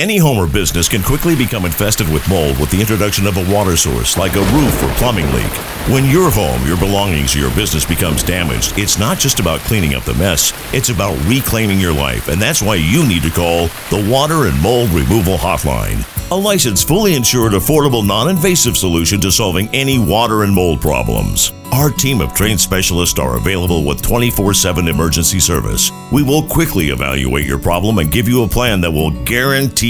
Any home or business can quickly become infested with mold with the introduction of a water source like a roof or plumbing leak. When your home, your belongings, or your business becomes damaged, it's not just about cleaning up the mess, it's about reclaiming your life. And that's why you need to call the Water and Mold Removal Hotline. A licensed, fully insured, affordable, non invasive solution to solving any water and mold problems. Our team of trained specialists are available with 24 7 emergency service. We will quickly evaluate your problem and give you a plan that will guarantee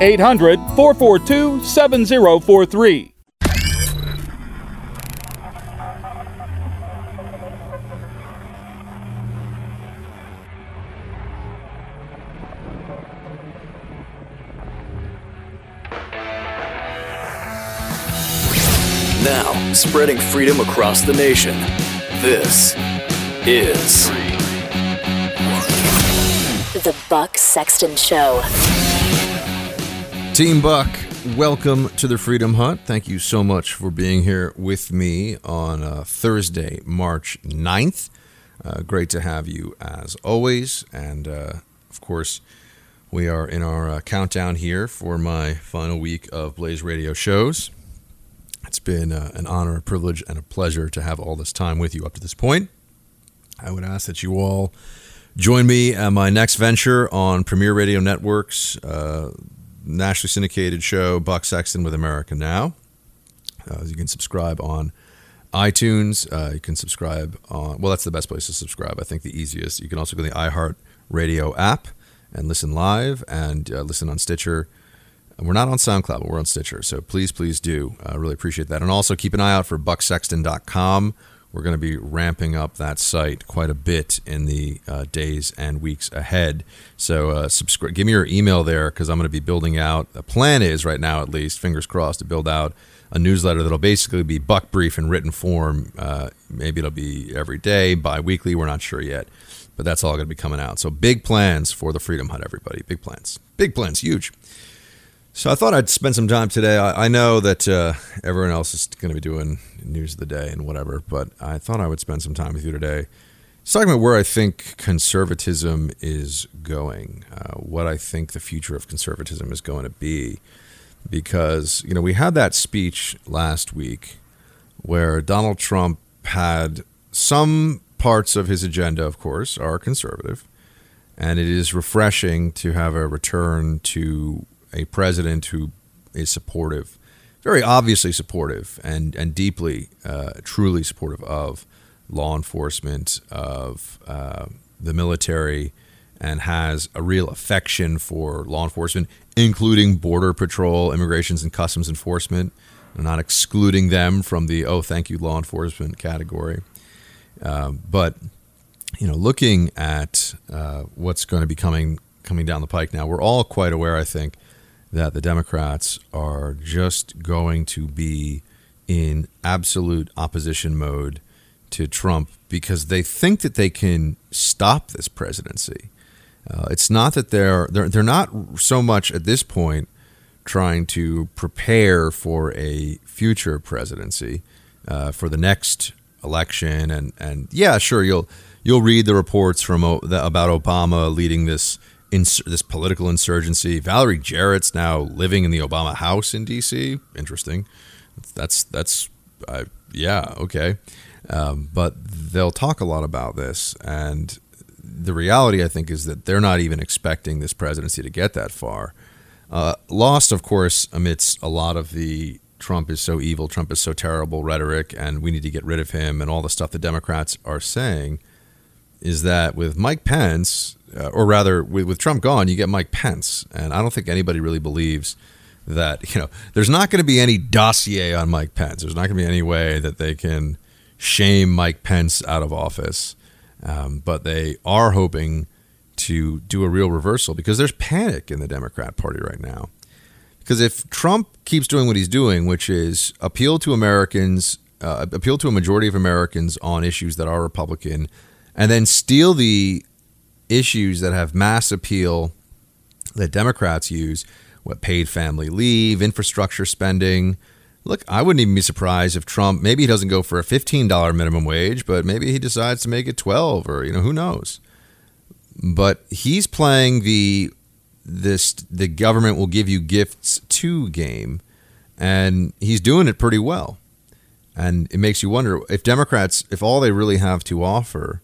800 442 7043. Now, spreading freedom across the nation. This is The Buck Sexton Show. Team Buck, welcome to the Freedom Hut. Thank you so much for being here with me on uh, Thursday, March 9th. Uh, great to have you as always. And uh, of course, we are in our uh, countdown here for my final week of Blaze Radio shows. It's been uh, an honor, a privilege, and a pleasure to have all this time with you up to this point. I would ask that you all join me at my next venture on Premier Radio Networks, uh, nationally syndicated show, Buck Sexton with America Now. Uh, you can subscribe on iTunes. Uh, you can subscribe on, well, that's the best place to subscribe. I think the easiest. You can also go to the iHeart Radio app and listen live and uh, listen on Stitcher. We're not on SoundCloud, but we're on Stitcher. So please, please do. I really appreciate that. And also keep an eye out for bucksexton.com. We're going to be ramping up that site quite a bit in the uh, days and weeks ahead. So uh, subscribe. Give me your email there because I'm going to be building out. The plan is right now, at least, fingers crossed, to build out a newsletter that'll basically be buck brief in written form. Uh, maybe it'll be every day, bi-weekly. We're not sure yet, but that's all going to be coming out. So big plans for the Freedom Hut, everybody. Big plans. Big plans. Huge. So I thought I'd spend some time today. I, I know that uh, everyone else is going to be doing news of the day and whatever, but I thought I would spend some time with you today, just talking about where I think conservatism is going, uh, what I think the future of conservatism is going to be, because you know we had that speech last week where Donald Trump had some parts of his agenda, of course, are conservative, and it is refreshing to have a return to a president who is supportive, very obviously supportive, and and deeply, uh, truly supportive of law enforcement, of uh, the military, and has a real affection for law enforcement, including border patrol, immigrations and customs enforcement, not excluding them from the oh thank you law enforcement category, um, but you know looking at uh, what's going to be coming coming down the pike now, we're all quite aware, I think, that the Democrats are just going to be in absolute opposition mode to Trump because they think that they can stop this presidency. Uh, it's not that they're, they're they're not so much at this point trying to prepare for a future presidency uh, for the next election and and yeah sure you'll you'll read the reports from about Obama leading this ins- this political insurgency. Valerie Jarrett's now living in the Obama house in D.C. Interesting. That's that's uh, yeah okay, um, but they'll talk a lot about this, and the reality I think is that they're not even expecting this presidency to get that far. Uh, lost, of course, amidst a lot of the Trump is so evil, Trump is so terrible rhetoric, and we need to get rid of him, and all the stuff the Democrats are saying, is that with Mike Pence, uh, or rather, with, with Trump gone, you get Mike Pence, and I don't think anybody really believes that you know there's not going to be any dossier on Mike Pence. There's not going to be any way that they can shame Mike Pence out of office, um, but they are hoping to do a real reversal because there's panic in the Democrat Party right now. Because if Trump keeps doing what he's doing, which is appeal to Americans, uh, appeal to a majority of Americans on issues that are Republican, and then steal the issues that have mass appeal that Democrats use, what paid family leave, infrastructure spending. Look, I wouldn't even be surprised if Trump maybe he doesn't go for a $15 minimum wage, but maybe he decides to make it 12 or you know, who knows. But he's playing the this the government will give you gifts to game and he's doing it pretty well. And it makes you wonder if Democrats if all they really have to offer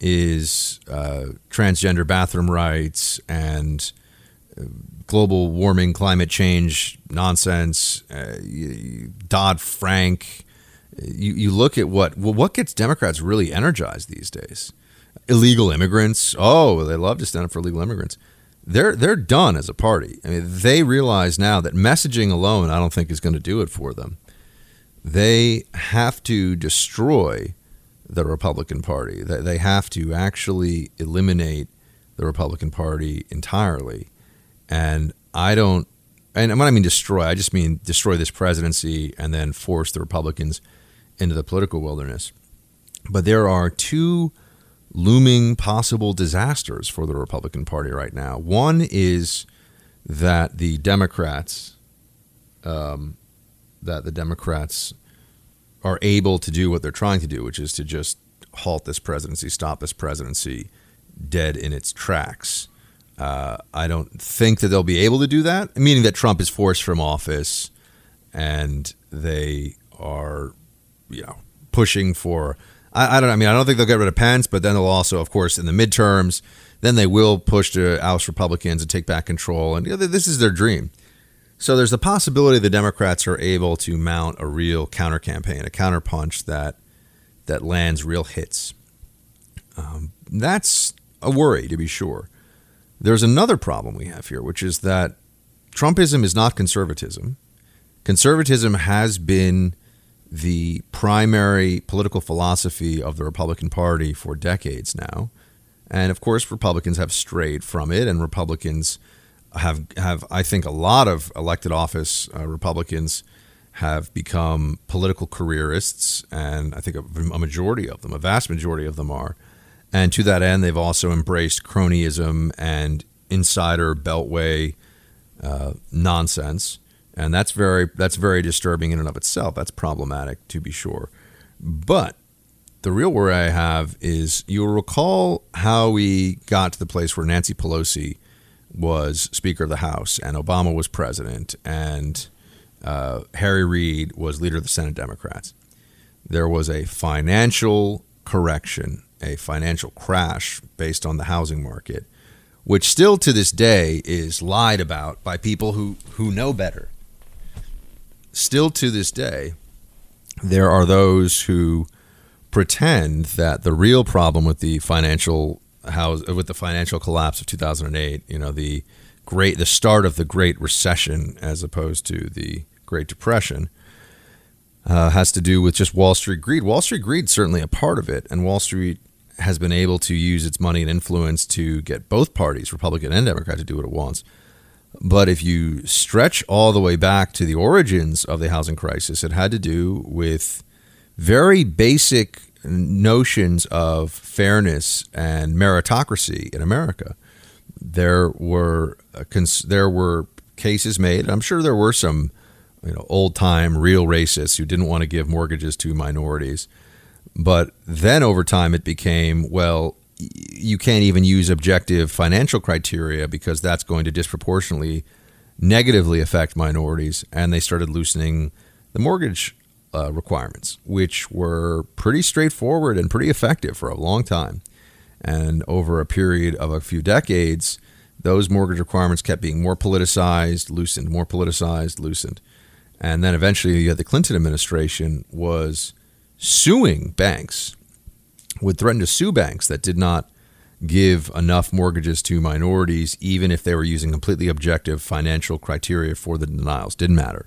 is uh, transgender bathroom rights and uh, global warming, climate change nonsense, uh, Dodd Frank. You, you look at what well, what gets Democrats really energized these days. Illegal immigrants. Oh, they love to stand up for illegal immigrants. They're they're done as a party. I mean, they realize now that messaging alone, I don't think, is going to do it for them. They have to destroy the Republican Party. They have to actually eliminate the Republican Party entirely. And I don't, and I'm when I mean destroy, I just mean destroy this presidency and then force the Republicans into the political wilderness. But there are two looming possible disasters for the Republican Party right now. One is that the Democrats, um, that the Democrats are able to do what they're trying to do, which is to just halt this presidency, stop this presidency dead in its tracks. Uh, I don't think that they'll be able to do that, meaning that Trump is forced from office and they are, you know, pushing for. I, I don't. I mean, I don't think they'll get rid of Pence, but then they'll also, of course, in the midterms, then they will push to oust Republicans and take back control. And you know, this is their dream. So there's the possibility the Democrats are able to mount a real counter campaign, a counterpunch that that lands real hits. Um, that's a worry, to be sure. There's another problem we have here, which is that Trumpism is not conservatism. Conservatism has been the primary political philosophy of the Republican Party for decades now. And of course, Republicans have strayed from it, and Republicans have have I think a lot of elected office uh, Republicans have become political careerists, and I think a, a, majority of them, a vast majority of them are. And to that end, they've also embraced cronyism and insider beltway uh, nonsense, and that's very that's very disturbing in and of itself. That's problematic to be sure, but the real worry I have is you'll recall how we got to the place where Nancy Pelosi was Speaker of the House, and Obama was president, and uh, Harry Reid was leader of the Senate Democrats. There was a financial correction, a financial crash based on the housing market, which still to this day is lied about by people who, who know better. Still to this day, there are those who pretend that the real problem with the financial how with the financial collapse of 2008, you know, the great the start of the Great Recession as opposed to the Great Depression uh, has to do with just Wall Street greed. Wall Street greed certainly a part of it, and Wall Street has been able to use its money and influence to get both parties, Republican and Democrat, to do what it wants. But if you stretch all the way back to the origins of the housing crisis, it had to do with very basic notions of fairness and meritocracy in America. There were uh, there were cases made. I'm sure there were some you know old time real racists who didn't want to give mortgages to minorities. But then over time it became well you can't even use objective financial criteria because that's going to disproportionately negatively affect minorities and they started loosening the mortgage uh, requirements, which were pretty straightforward and pretty effective for a long time. And over a period of a few decades, those mortgage requirements kept being more politicized, loosened, more politicized, loosened. And then eventually, had the Clinton administration was suing banks, would threaten to sue banks that did not give enough mortgages to minorities, even if they were using completely objective financial criteria for the denials. Didn't matter.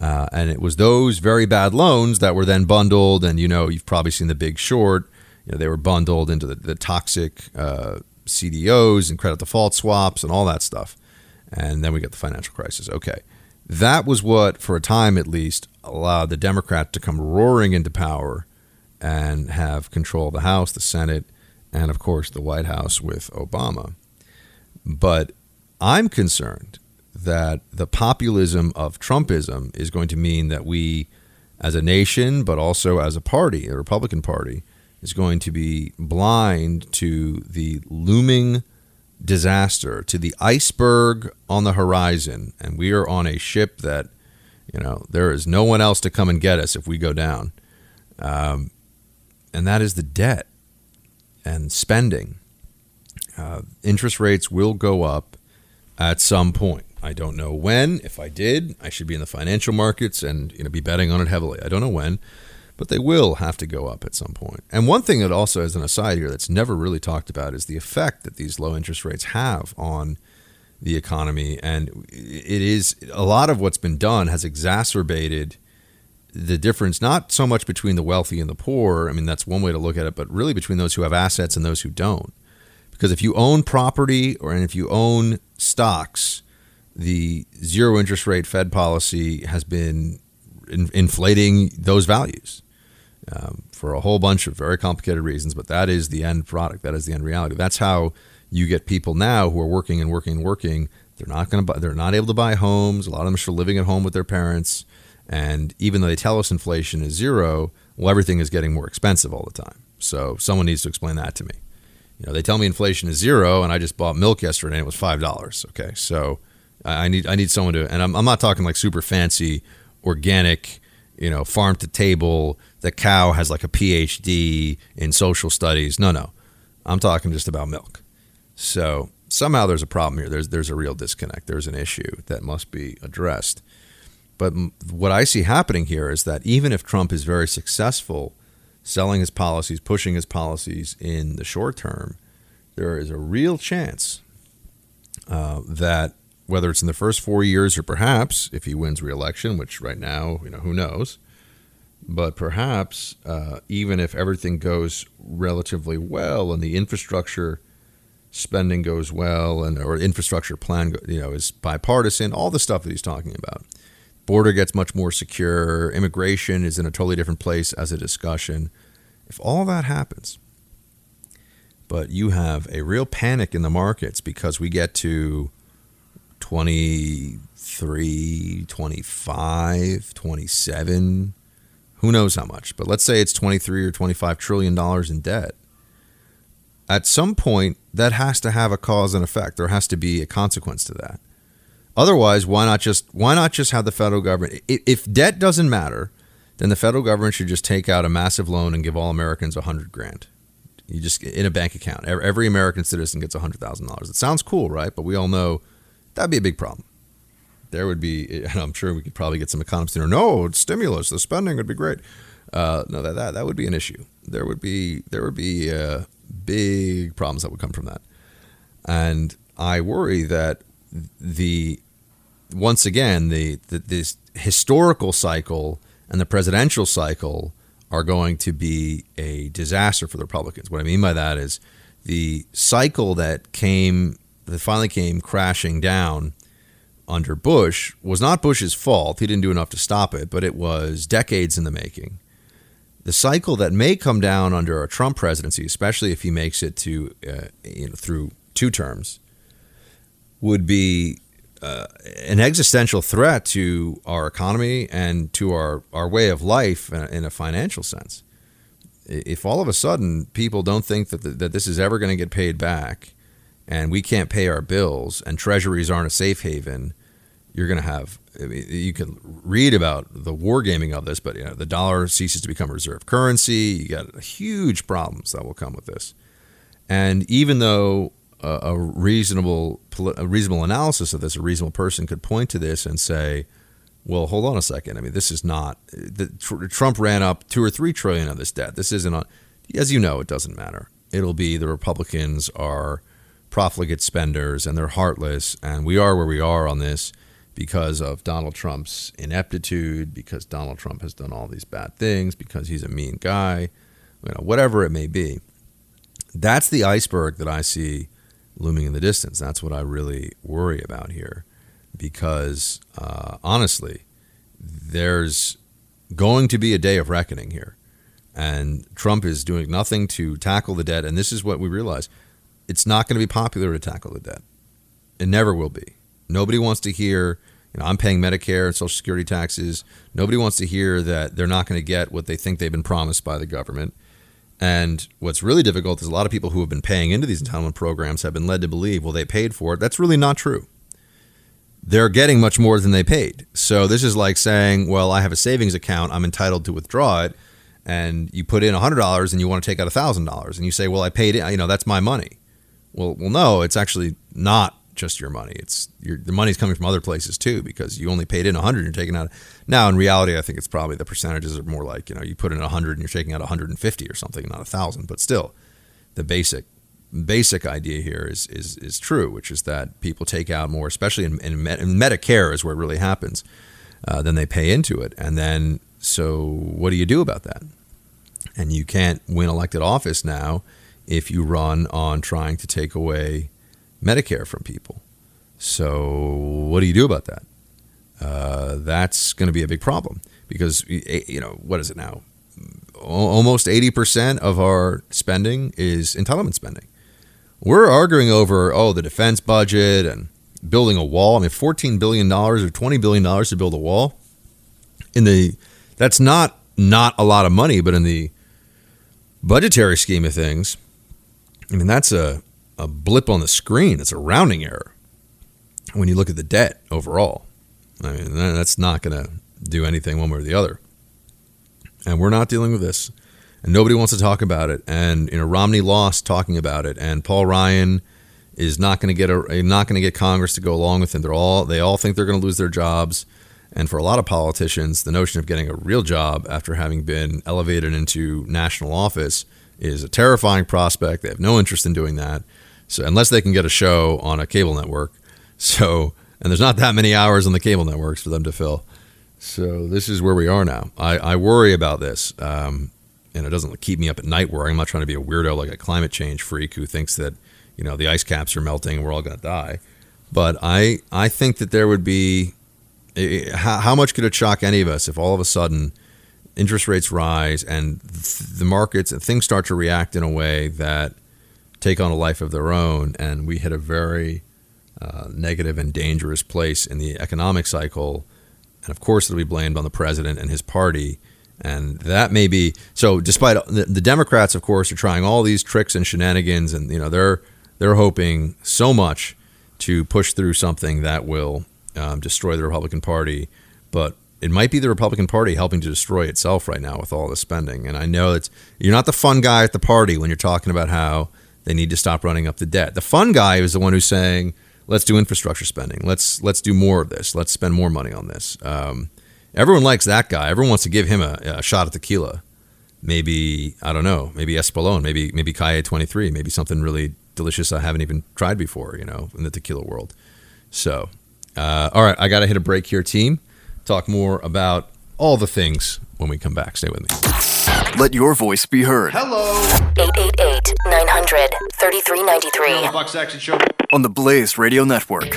Uh, and it was those very bad loans that were then bundled. And, you know, you've probably seen The Big Short. You know, they were bundled into the, the toxic uh, CDOs and credit default swaps and all that stuff. And then we get the financial crisis. Okay. That was what, for a time at least, allowed the Democrats to come roaring into power and have control of the House, the Senate, and of course the White House with Obama. But I'm concerned that the populism of Trumpism is going to mean that we, as a nation, but also as a party, the Republican Party, is going to be blind to the looming disaster, to the iceberg on the horizon. And we are on a ship that, you know, there is no one else to come and get us if we go down. Um, and that is the debt and spending. Uh, interest rates will go up at some point. I don't know when. If I did, I should be in the financial markets and you know be betting on it heavily. I don't know when, but they will have to go up at some point. And one thing that also, as an aside here, that's never really talked about is the effect that these low interest rates have on the economy. And it is a lot of what's been done has exacerbated the difference not so much between the wealthy and the poor. I mean, that's one way to look at it, but really between those who have assets and those who don't. Because if you own property or and if you own stocks, the zero interest rate Fed policy has been in, inflating those values um, for a whole bunch of very complicated reasons. But that is the end product. That is the end reality. That's how you get people now who are working and working and working. They're not going to buy. They're not able to buy homes. A lot of them are still living at home with their parents. And even though they tell us inflation is zero, well, everything is getting more expensive all the time. So someone needs to explain that to me. You know, they tell me inflation is zero, and I just bought milk yesterday and it was five dollars. Okay, so I need I need someone to, and I'm, I'm not talking like super fancy, organic, you know, farm to table. The cow has like a PhD in social studies. No, no, I'm talking just about milk. So somehow there's a problem here. There's there's a real disconnect. There's an issue that must be addressed. But what I see happening here is that even if Trump is very successful selling his policies, pushing his policies in the short term, there is a real chance uh, that whether it's in the first four years or perhaps if he wins re-election, which right now, you know, who knows, but perhaps uh, even if everything goes relatively well and the infrastructure spending goes well and or infrastructure plan, you know, is bipartisan, all the stuff that he's talking about border gets much more secure, immigration is in a totally different place as a discussion. If all that happens, but you have a real panic in the markets because we get to 23, 25, 27, who knows how much, but let's say it's 23 or 25 trillion dollars in debt. At some point, that has to have a cause and effect. There has to be a consequence to that. Otherwise, why not just why not just have the federal government? If debt doesn't matter, then the federal government should just take out a massive loan and give all Americans a hundred grand. You just in a bank account. Every American citizen gets a hundred thousand dollars. It sounds cool, right? But we all know that'd be a big problem. There would be, and I'm sure we could probably get some economists know, no, it's stimulus, the spending would be great. Uh, no, that, that that would be an issue. There would be there would be uh, big problems that would come from that, and I worry that the once again the, the this historical cycle and the presidential cycle are going to be a disaster for the Republicans. What I mean by that is the cycle that came that finally came crashing down under Bush was not Bush's fault. He didn't do enough to stop it, but it was decades in the making. The cycle that may come down under a Trump presidency, especially if he makes it to uh, you know, through two terms, would be uh, an existential threat to our economy and to our, our way of life in a financial sense. If all of a sudden people don't think that, the, that this is ever going to get paid back and we can't pay our bills and treasuries aren't a safe haven, you're going to have, I mean, you can read about the wargaming of this, but you know, the dollar ceases to become reserve currency. You got huge problems that will come with this. And even though a, a reasonable a reasonable analysis of this, a reasonable person could point to this and say, well, hold on a second. I mean, this is not the, Trump ran up two or three trillion of this debt. This isn't, a, as you know, it doesn't matter. It'll be the Republicans are profligate spenders and they're heartless, and we are where we are on this because of Donald Trump's ineptitude, because Donald Trump has done all these bad things, because he's a mean guy, you know, whatever it may be. That's the iceberg that I see looming in the distance. That's what I really worry about here, because uh, honestly, there's going to be a day of reckoning here, and Trump is doing nothing to tackle the debt. And this is what we realize: it's not going to be popular to tackle the debt. It never will be. Nobody wants to hear. You know, I'm paying Medicare and Social Security taxes. Nobody wants to hear that they're not going to get what they think they've been promised by the government. And what's really difficult is a lot of people who have been paying into these entitlement programs have been led to believe, well, they paid for it. That's really not true. They're getting much more than they paid. So this is like saying, well, I have a savings account, I'm entitled to withdraw it, and you put in $100 and you want to take out $1,000 and you say, well, I paid it, you know, that's my money. Well, well, no, it's actually not just your money. It's your the money's coming from other places too because you only paid in 100 you're taking out. Now in reality, I think it's probably the percentages are more like, you know, you put in 100 and you're taking out 150 or something, not a 1000, but still the basic basic idea here is is is true, which is that people take out more, especially in, in, in Medicare is where it really happens. Uh, they pay into it, and then so what do you do about that? And you can't win elected office now if you run on trying to take away Medicare from people. So, what do you do about that? Uh, that's going to be a big problem because, you know, what is it now? Almost 80% of our spending is entitlement spending. We're arguing over, oh, the defense budget and building a wall. I mean, $14 billion or $20 billion to build a wall. In the, that's not not a lot of money, but in the budgetary scheme of things, I mean, that's a, a blip on the screen. It's a rounding error when you look at the debt overall. I mean, that's not going to do anything one way or the other. And we're not dealing with this. And nobody wants to talk about it. And you know, Romney lost talking about it. And Paul Ryan is not going to get a not going to get Congress to go along with him. They're all they all think they're going to lose their jobs. And for a lot of politicians, the notion of getting a real job after having been elevated into national office is a terrifying prospect. They have no interest in doing that. So unless they can get a show on a cable network, so and there's not that many hours on the cable networks for them to fill. So this is where we are now. I, I worry about this, um, and it doesn't keep me up at night worrying. I'm not trying to be a weirdo like a climate change freak who thinks that you know the ice caps are melting and we're all going to die. But I I think that there would be how, how much could it shock any of us if all of a sudden interest rates rise and the markets and things start to react in a way that take on a life of their own, and we hit a very uh, negative and dangerous place in the economic cycle. And of course, it'll be blamed on the president and his party. And that may be so. Despite the, the Democrats, of course, are trying all these tricks and shenanigans, and you know they're they're hoping so much to push through something that will um, destroy the Republican Party. But it might be the Republican Party helping to destroy itself right now with all the spending. And I know that you're not the fun guy at the party when you're talking about how they need to stop running up the debt. The fun guy is the one who's saying, "Let's do infrastructure spending. Let's let's do more of this. Let's spend more money on this." Um, everyone likes that guy. Everyone wants to give him a, a, shot at tequila. Maybe I don't know. Maybe Espolon. Maybe maybe Calle 23. Maybe something really delicious I haven't even tried before. You know, in the tequila world. So, uh, all right, I got to hit a break here, team. Talk more about all the things when we come back. Stay with me. Let your voice be heard. Hello. 888 900 3393. Buck Sexton Show. On the Blaze Radio Network.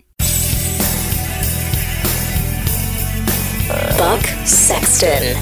Sexton.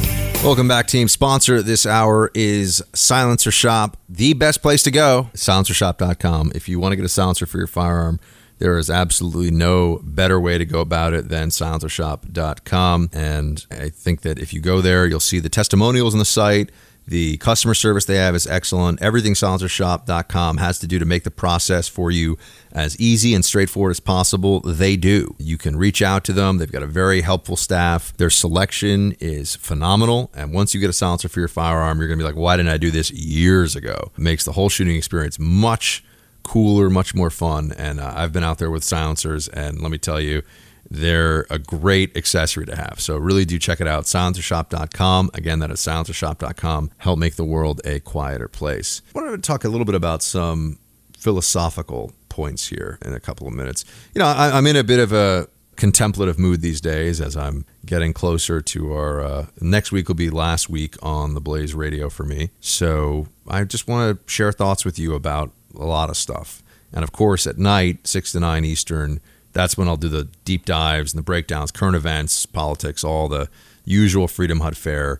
Welcome back, team. Sponsor this hour is Silencer Shop, the best place to go. SilencerShop.com. If you want to get a silencer for your firearm, there is absolutely no better way to go about it than silencershop.com. And I think that if you go there, you'll see the testimonials on the site. The customer service they have is excellent. Everything silencershop.com has to do to make the process for you as easy and straightforward as possible, they do. You can reach out to them. They've got a very helpful staff. Their selection is phenomenal. And once you get a silencer for your firearm, you're going to be like, why didn't I do this years ago? It makes the whole shooting experience much cooler, much more fun. And uh, I've been out there with silencers, and let me tell you, they're a great accessory to have. So really do check it out. Silencershop.com. Again, that is silencershop.com. Help make the world a quieter place. I wanted to talk a little bit about some philosophical points here in a couple of minutes. You know, I, I'm in a bit of a contemplative mood these days as I'm getting closer to our uh, next week will be last week on the Blaze Radio for me. So I just want to share thoughts with you about a lot of stuff. And of course, at night, 6 to 9 Eastern, that's when I'll do the deep dives and the breakdowns, current events, politics, all the usual Freedom Hut fare.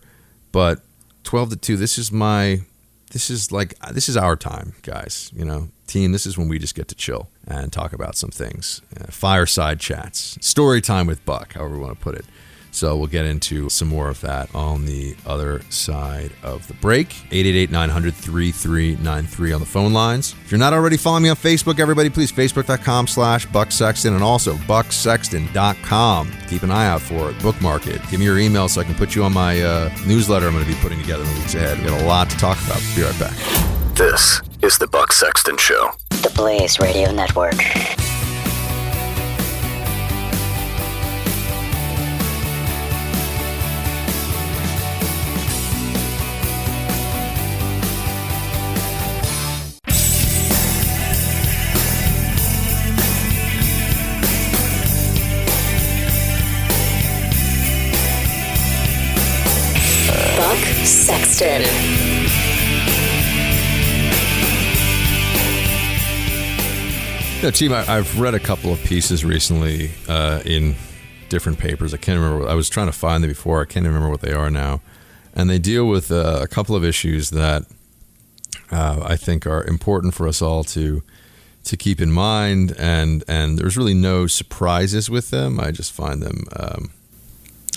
But 12 to 2, this is my, this is like, this is our time, guys. You know, team, this is when we just get to chill and talk about some things. Uh, fireside chats, story time with Buck, however we want to put it. So we'll get into some more of that on the other side of the break. 888-900-3393 on the phone lines. If you're not already following me on Facebook, everybody, please facebook.com slash Buck Sexton and also bucksexton.com. Keep an eye out for it. Bookmark it. Give me your email so I can put you on my uh, newsletter I'm going to be putting together in the weeks ahead. we got a lot to talk about. Be right back. This is the Buck Sexton Show. The Blaze Radio Network. Sexton. You know, team, I, I've read a couple of pieces recently uh, in different papers. I can't remember. I was trying to find them before. I can't remember what they are now. And they deal with uh, a couple of issues that uh, I think are important for us all to to keep in mind. And and there's really no surprises with them. I just find them um,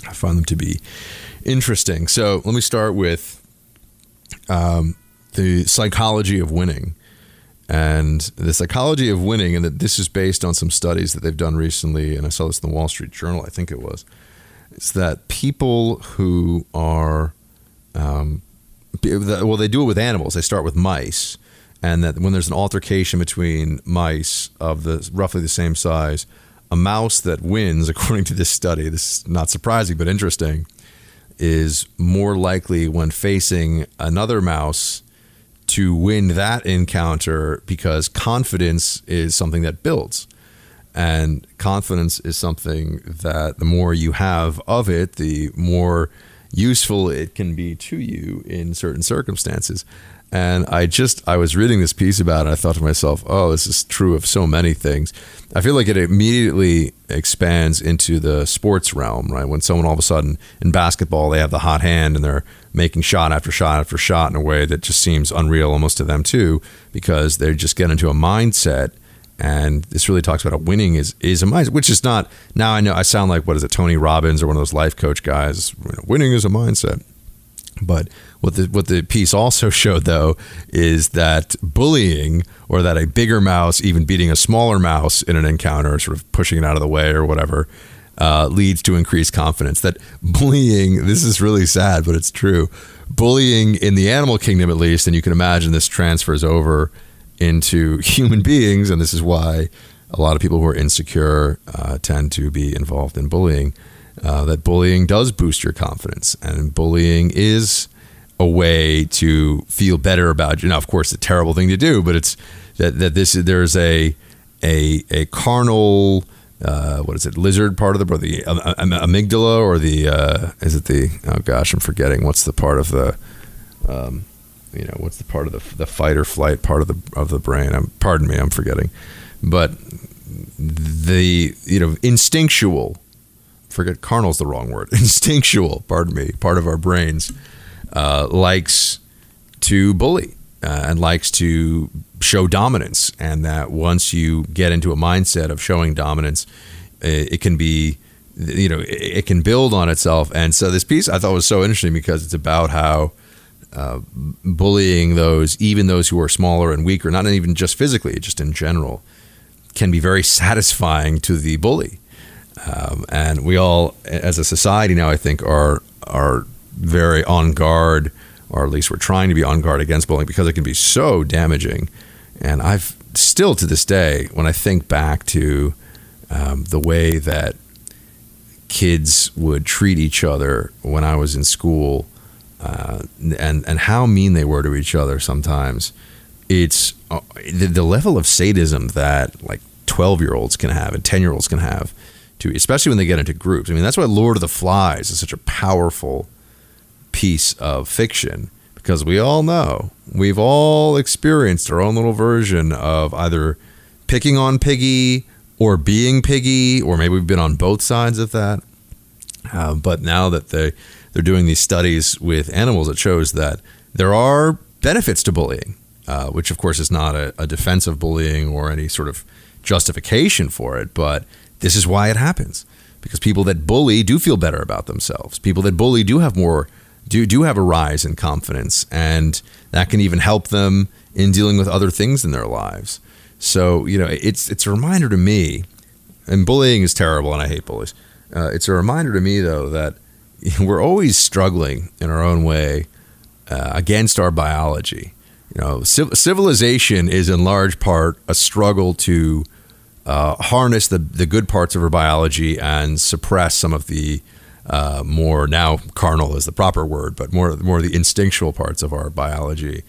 I find them to be interesting. So let me start with um, the psychology of winning and the psychology of winning, and that this is based on some studies that they've done recently, and I saw this in the Wall Street Journal, I think it was, is that people who are, um, well, they do it with animals. They start with mice, and that when there's an altercation between mice of the roughly the same size, a mouse that wins, according to this study, this is not surprising but interesting, is more likely when facing another mouse to win that encounter because confidence is something that builds. And confidence is something that the more you have of it, the more useful it can be to you in certain circumstances. And I just, I was reading this piece about it. And I thought to myself, oh, this is true of so many things. I feel like it immediately expands into the sports realm, right? When someone all of a sudden in basketball, they have the hot hand and they're making shot after shot after shot in a way that just seems unreal almost to them too, because they just get into a mindset. And this really talks about how winning is is a mindset, which is not. Now I know I sound like what is it, Tony Robbins or one of those life coach guys. You know, winning is a mindset. But what the what the piece also showed though is that bullying or that a bigger mouse even beating a smaller mouse in an encounter, sort of pushing it out of the way or whatever, uh, leads to increased confidence. That bullying, this is really sad, but it's true. Bullying in the animal kingdom, at least, and you can imagine this transfers over into human beings, and this is why a lot of people who are insecure uh, tend to be involved in bullying. Uh, that bullying does boost your confidence, and bullying is a way to feel better about you. Now, of course, a terrible thing to do, but it's that that this there's a a a carnal uh, what is it lizard part of the the um, um, amygdala or the uh, is it the oh gosh I'm forgetting what's the part of the um, you know what's the part of the the fight or flight part of the of the brain. I'm pardon me, I'm forgetting, but the you know instinctual forget carnal's the wrong word, instinctual, pardon me, part of our brains uh, likes to bully uh, and likes to show dominance. And that once you get into a mindset of showing dominance, it, can be, you know, it, it, can build on itself. And so this piece I thought was so interesting because it's about how uh, bullying those, even those who are smaller and weaker, not even just physically, just in general, can be very satisfying to the bully. Um, and we all, as a society now, I think, are are very on guard, or at least we're trying to be on guard against bullying because it can be so damaging. And I've still to this day, when I think back to um, the way that kids would treat each other when I was in school, uh, and and how mean they were to each other sometimes, it's uh, the, the level of sadism that like twelve year olds can have and ten year olds can have, to especially when they get into groups. I mean, that's why Lord of the Flies is such a powerful piece of fiction because we all know we've all experienced our own little version of either picking on Piggy or being Piggy, or maybe we've been on both sides of that. Uh, but now that they they're doing these studies with animals, it shows that there are benefits to bullying, uh, which of course is not a, a defense of bullying or any sort of justification for it, but this is why it happens because people that bully do feel better about themselves. People that bully do have more do do have a rise in confidence, and that can even help them in dealing with other things in their lives. So you know, it's it's a reminder to me, and bullying is terrible, and I hate bullies. Uh, it's a reminder to me though that we're always struggling in our own way uh, against our biology. You know, civilization is in large part a struggle to uh, harness the the good parts of our biology and suppress some of the uh, more now carnal is the proper word, but more more the instinctual parts of our biology,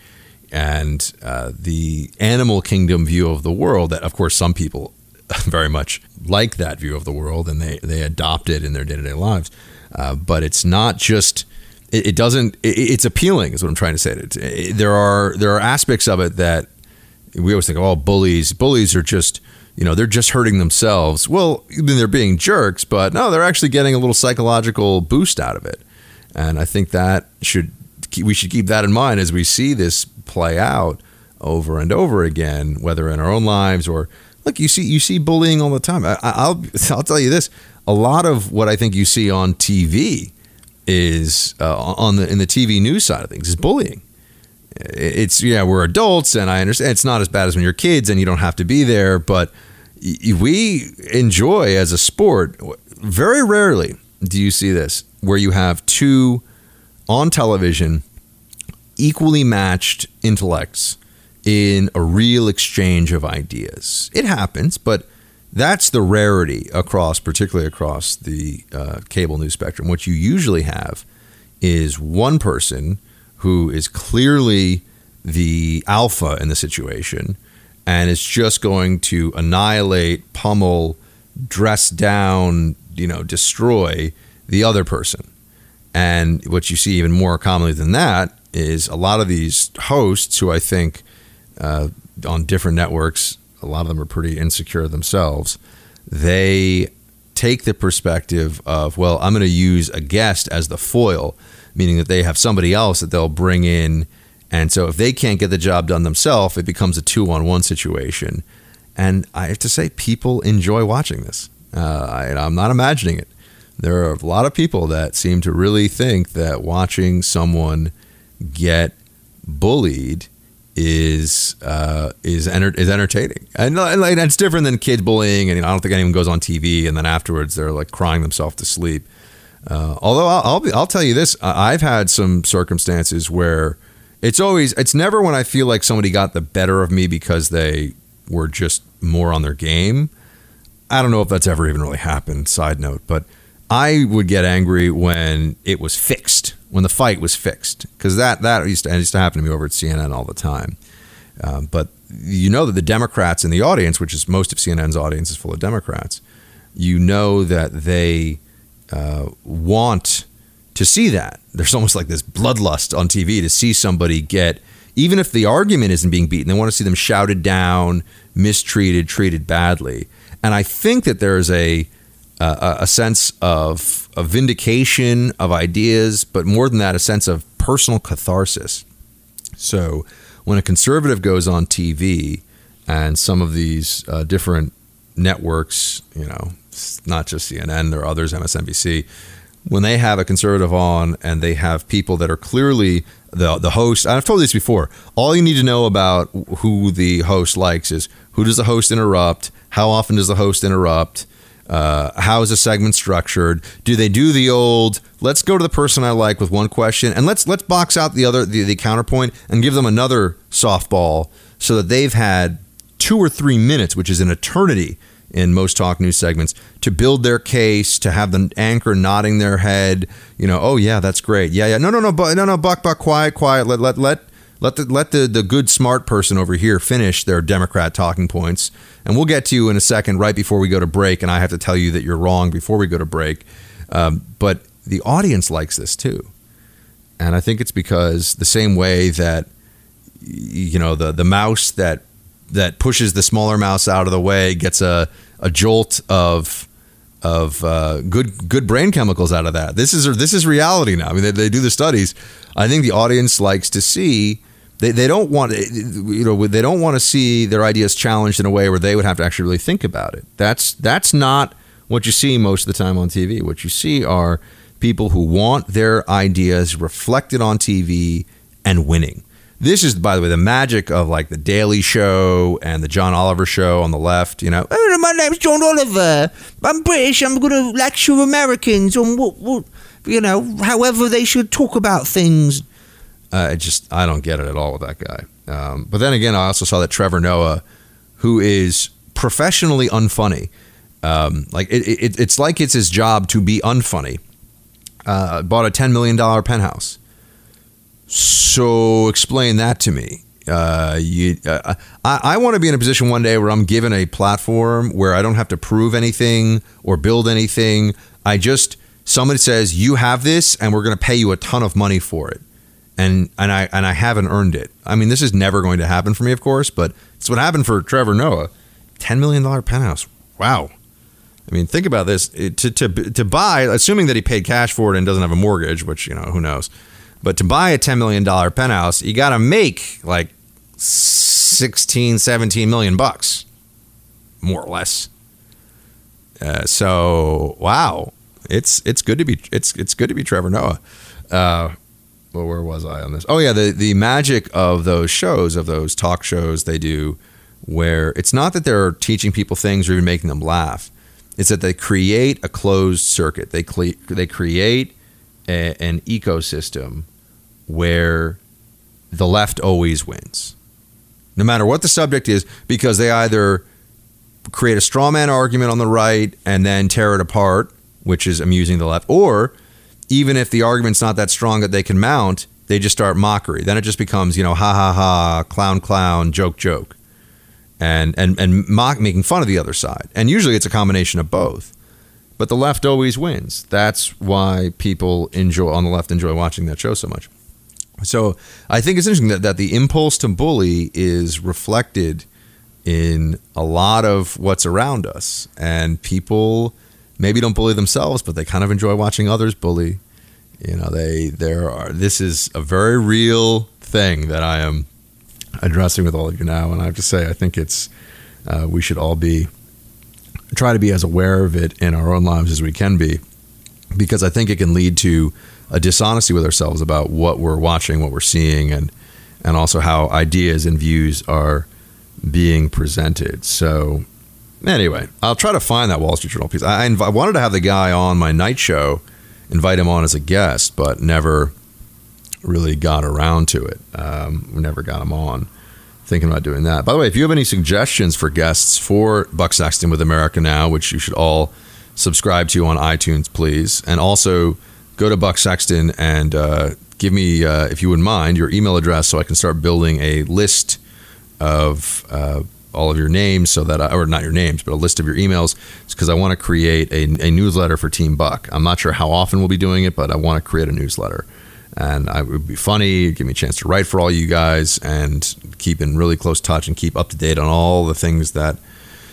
and uh, the animal kingdom view of the world. That of course some people very much like that view of the world, and they they adopt it in their day to day lives. Uh, but it's not just. It, it doesn't. It, it's appealing, is what I'm trying to say. It, there are there are aspects of it that we always think, of oh, bullies. Bullies are just you know, they're just hurting themselves. Well, they're being jerks, but no, they're actually getting a little psychological boost out of it. And I think that should we should keep that in mind as we see this play out over and over again, whether in our own lives or look, you see you see bullying all the time. I, I'll I'll tell you this: a lot of what I think you see on TV is uh, on the in the TV news side of things is bullying it's yeah we're adults and i understand it's not as bad as when you're kids and you don't have to be there but we enjoy as a sport very rarely do you see this where you have two on television equally matched intellects in a real exchange of ideas. It happens but that's the rarity across particularly across the uh, cable news spectrum. What you usually have is one person who is clearly the alpha in the situation and is just going to annihilate, pummel, dress down, you know, destroy the other person. And what you see even more commonly than that is a lot of these hosts who I think uh, on different networks, a lot of them are pretty insecure themselves. They take the perspective of, well, I'm going to use a guest as the foil meaning that they have somebody else that they'll bring in. And so if they can't get the job done themselves, it becomes a two on one situation. And I have to say, people enjoy watching this. Uh, I, I'm not imagining it. There are a lot of people that seem to really think that watching someone get bullied is uh, is enter- is entertaining, and, and, it's different than kids bullying. And you know, I don't think anyone goes on TV and then afterwards they're like crying themselves to sleep. Uh, although I'll I'll, be, I'll, tell you this, I've had some circumstances where it's always it's never when I feel like somebody got the better of me because they were just more on their game. I don't know if that's ever even really happened. Side note, but I would get angry when it was fixed, when the fight was fixed, because that that used to, used to happen to me over at CNN all the time. Um, but you know that the Democrats in the audience, which is most of CNN's audience, is full of Democrats. You know that they uh, want to see that. There's almost like this bloodlust on TV to see somebody get, even if the argument isn't being beaten, they want to see them shouted down, mistreated, treated badly. And I think that there's a uh, a sense of, of vindication of ideas, but more than that, a sense of personal catharsis. So when a conservative goes on TV and some of these uh, different networks, you know, not just CNN, there are others, MSNBC, when they have a conservative on and they have people that are clearly the the host, I've told this before. All you need to know about who the host likes is who does the host interrupt, how often does the host interrupt, uh, how is the segment structured? Do they do the old let's go to the person I like with one question and let's let's box out the other the, the counterpoint and give them another softball so that they've had two or three minutes, which is an eternity in most talk news segments, to build their case, to have the anchor nodding their head, you know, oh yeah, that's great. Yeah, yeah. No, no, no, but no, no, buck, buck, quiet, quiet. Let let let let the let the, the good smart person over here finish their Democrat talking points. And we'll get to you in a second, right before we go to break, and I have to tell you that you're wrong before we go to break. Um, but the audience likes this too. And I think it's because the same way that you know the the mouse that that pushes the smaller mouse out of the way gets a a jolt of of uh, good good brain chemicals out of that. This is this is reality now. I mean, they, they do the studies. I think the audience likes to see. They, they don't want you know they don't want to see their ideas challenged in a way where they would have to actually really think about it. That's that's not what you see most of the time on TV. What you see are people who want their ideas reflected on TV and winning. This is, by the way, the magic of like the Daily Show and the John Oliver Show on the left. You know, oh, my name's John Oliver. I'm British. I'm going to lecture Americans on what, what, you know, however they should talk about things. Uh, I just, I don't get it at all with that guy. Um, but then again, I also saw that Trevor Noah, who is professionally unfunny, um, like it, it, it's like it's his job to be unfunny. Uh, bought a ten million dollar penthouse. So explain that to me. Uh, you, uh, I, I want to be in a position one day where I'm given a platform where I don't have to prove anything or build anything. I just somebody says you have this, and we're going to pay you a ton of money for it, and and I and I haven't earned it. I mean, this is never going to happen for me, of course, but it's what happened for Trevor Noah, ten million dollar penthouse. Wow. I mean, think about this. It- To, to, to buy, assuming that he paid cash for it and doesn't have a mortgage, which, you know, who knows. But to buy a $10 million penthouse, you got to make like 16, 17 million bucks, more or less. Uh, so, wow. It's it's good to be it's it's good to be Trevor Noah. Uh, well, where was I on this? Oh yeah, the the magic of those shows, of those talk shows they do, where it's not that they're teaching people things or even making them laugh. It's that they create a closed circuit. They cle- they create a, an ecosystem where the left always wins, no matter what the subject is, because they either create a straw man argument on the right and then tear it apart, which is amusing the left, or even if the argument's not that strong that they can mount, they just start mockery. Then it just becomes, you know, ha ha ha, clown clown, joke joke, and and and mock making fun of the other side. And usually it's a combination of both. But the left always wins. That's why people enjoy on the left enjoy watching that show so much. So I think it's interesting that, that the impulse to bully is reflected in a lot of what's around us. And people maybe don't bully themselves, but they kind of enjoy watching others bully. You know, they there are this is a very real thing that I am addressing with all of you now, and I have to say I think it's uh, we should all be try to be as aware of it in our own lives as we can be, because I think it can lead to a dishonesty with ourselves about what we're watching, what we're seeing, and and also how ideas and views are being presented. So anyway, I'll try to find that Wall Street Journal piece. I, inv- I wanted to have the guy on my night show, invite him on as a guest, but never really got around to it. Um, we never got him on. Thinking about doing that. By the way, if you have any suggestions for guests for Buck Sexton with America Now, which you should all subscribe to on iTunes, please, and also go to Buck Sexton and uh, give me, uh, if you wouldn't mind, your email address so I can start building a list of uh, all of your names so that I, or not your names, but a list of your emails because I want to create a, a newsletter for Team Buck. I'm not sure how often we'll be doing it, but I want to create a newsletter. And I it would be funny, give me a chance to write for all you guys and keep in really close touch and keep up to date on all the things that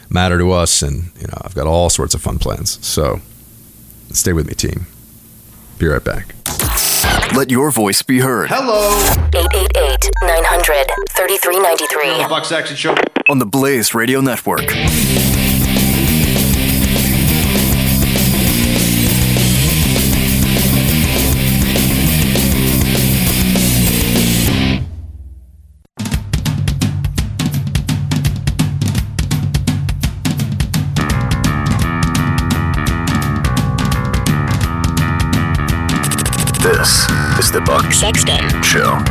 matter to us, and you know I've got all sorts of fun plans. So stay with me, team. Be right back. Let your voice be heard. Hello, 888 900 3393. Buck Sexton Show. on the Blaze Radio Network. This is the Buck Sexton. Show.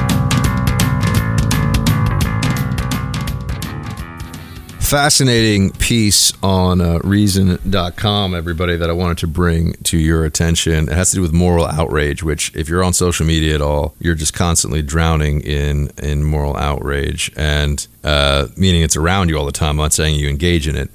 fascinating piece on uh, reason.com everybody that i wanted to bring to your attention it has to do with moral outrage which if you're on social media at all you're just constantly drowning in in moral outrage and uh, meaning it's around you all the time i'm not saying you engage in it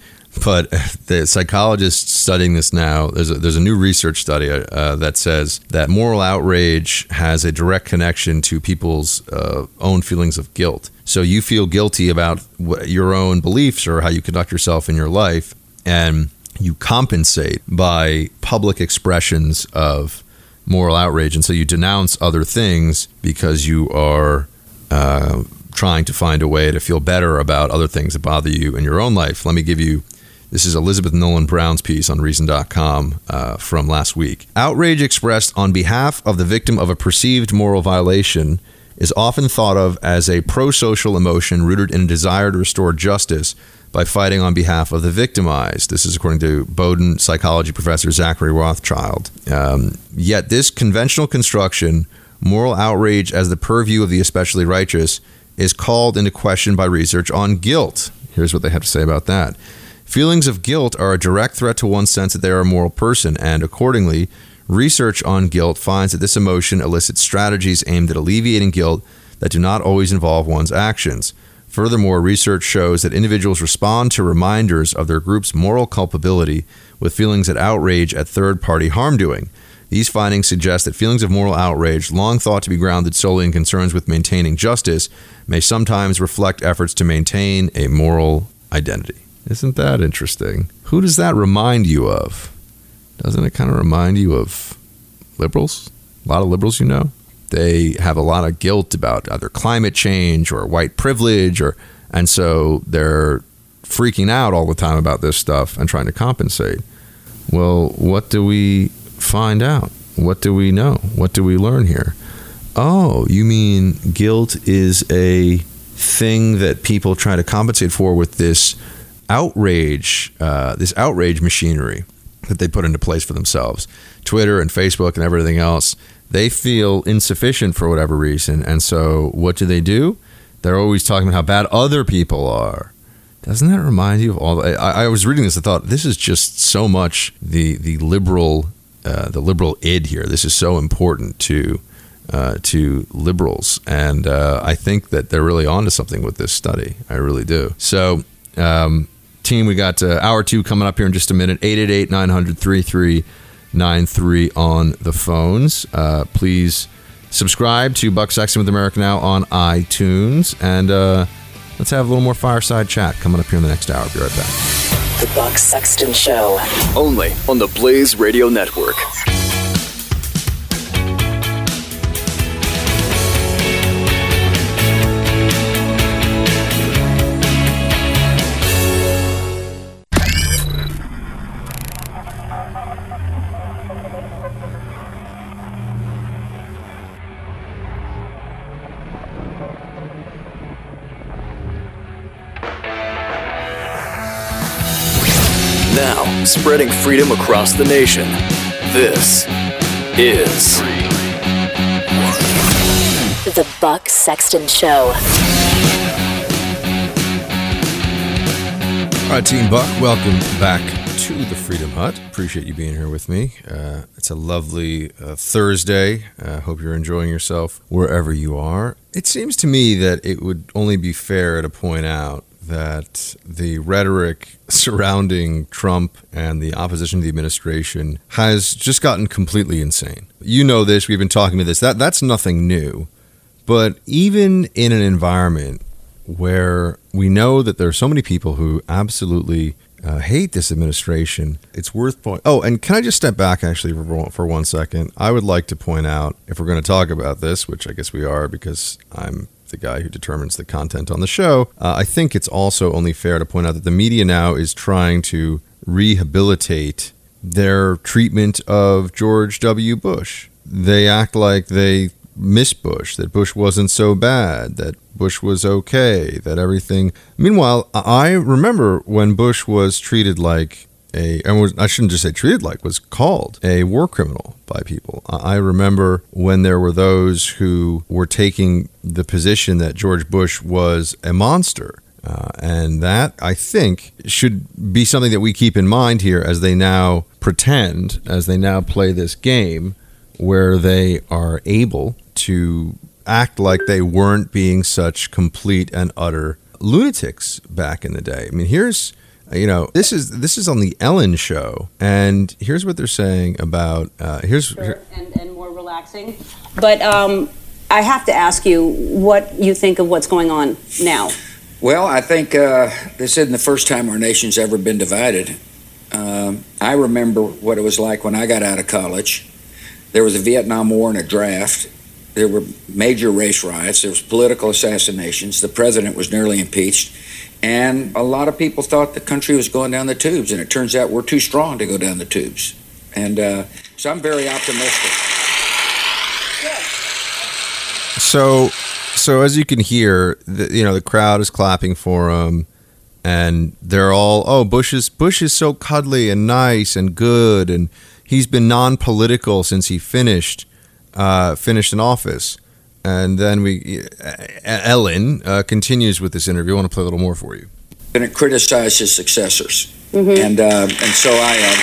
but the psychologists studying this now there's a, there's a new research study uh, that says that moral outrage has a direct connection to people's uh, own feelings of guilt. So you feel guilty about your own beliefs or how you conduct yourself in your life and you compensate by public expressions of moral outrage. And so you denounce other things because you are uh, trying to find a way to feel better about other things that bother you in your own life. Let me give you this is Elizabeth Nolan Brown's piece on Reason.com uh, from last week. Outrage expressed on behalf of the victim of a perceived moral violation is often thought of as a pro social emotion rooted in a desire to restore justice by fighting on behalf of the victimized. This is according to Bowdoin psychology professor Zachary Rothschild. Um, yet, this conventional construction, moral outrage as the purview of the especially righteous, is called into question by research on guilt. Here's what they have to say about that. Feelings of guilt are a direct threat to one's sense that they are a moral person, and accordingly, research on guilt finds that this emotion elicits strategies aimed at alleviating guilt that do not always involve one's actions. Furthermore, research shows that individuals respond to reminders of their group's moral culpability with feelings of outrage at third party harm doing. These findings suggest that feelings of moral outrage, long thought to be grounded solely in concerns with maintaining justice, may sometimes reflect efforts to maintain a moral identity. Isn't that interesting? Who does that remind you of? Doesn't it kind of remind you of liberals? A lot of liberals, you know, they have a lot of guilt about either climate change or white privilege, or and so they're freaking out all the time about this stuff and trying to compensate. Well, what do we find out? What do we know? What do we learn here? Oh, you mean guilt is a thing that people try to compensate for with this outrage, uh, this outrage machinery that they put into place for themselves. Twitter and Facebook and everything else, they feel insufficient for whatever reason. And so what do they do? They're always talking about how bad other people are. Doesn't that remind you of all? The, I, I was reading this. I thought this is just so much the the liberal uh, the liberal id here. This is so important to uh, to liberals, and uh, I think that they're really onto something with this study. I really do. So, um, team, we got uh, hour two coming up here in just a minute. 888 900 3393 on the phones. Uh, please subscribe to Buck Sexton with America Now on iTunes, and uh, let's have a little more fireside chat coming up here in the next hour. Be right back. The Buck Sexton Show. Only on the Blaze Radio Network. Freedom across the nation. This is The Buck Sexton Show. All right, Team Buck, welcome back to the Freedom Hut. Appreciate you being here with me. Uh, it's a lovely uh, Thursday. I hope you're enjoying yourself wherever you are. It seems to me that it would only be fair to point out that the rhetoric surrounding Trump and the opposition to the administration has just gotten completely insane. You know this, we've been talking about this. That that's nothing new. But even in an environment where we know that there are so many people who absolutely uh, hate this administration. It's worth point. Oh, and can I just step back actually for, for one second? I would like to point out, if we're going to talk about this, which I guess we are because I'm the guy who determines the content on the show, uh, I think it's also only fair to point out that the media now is trying to rehabilitate their treatment of George W. Bush. They act like they miss Bush, that Bush wasn't so bad, that Bush was okay, that everything. Meanwhile, I remember when Bush was treated like a, and was, I shouldn't just say treated like, was called a war criminal by people. I remember when there were those who were taking the position that George Bush was a monster. Uh, and that, I think, should be something that we keep in mind here as they now pretend, as they now play this game where they are able to act like they weren't being such complete and utter lunatics back in the day. I mean, here's you know this is this is on the Ellen show, and here's what they're saying about uh, here's here- and, and more relaxing. But um, I have to ask you what you think of what's going on now. Well, I think uh, this isn't the first time our nation's ever been divided. Um, I remember what it was like when I got out of college. There was a Vietnam War and a draft. There were major race riots. There was political assassinations. The president was nearly impeached. And a lot of people thought the country was going down the tubes. And it turns out we're too strong to go down the tubes. And uh, so I'm very optimistic. So, so as you can hear, the, you know the crowd is clapping for him, and they're all, "Oh, Bush is Bush is so cuddly and nice and good, and he's been non-political since he finished uh, finished in office." And then we, uh, Ellen uh, continues with this interview. I want to play a little more for you. Going to criticize his successors. And, uh, and so I uh,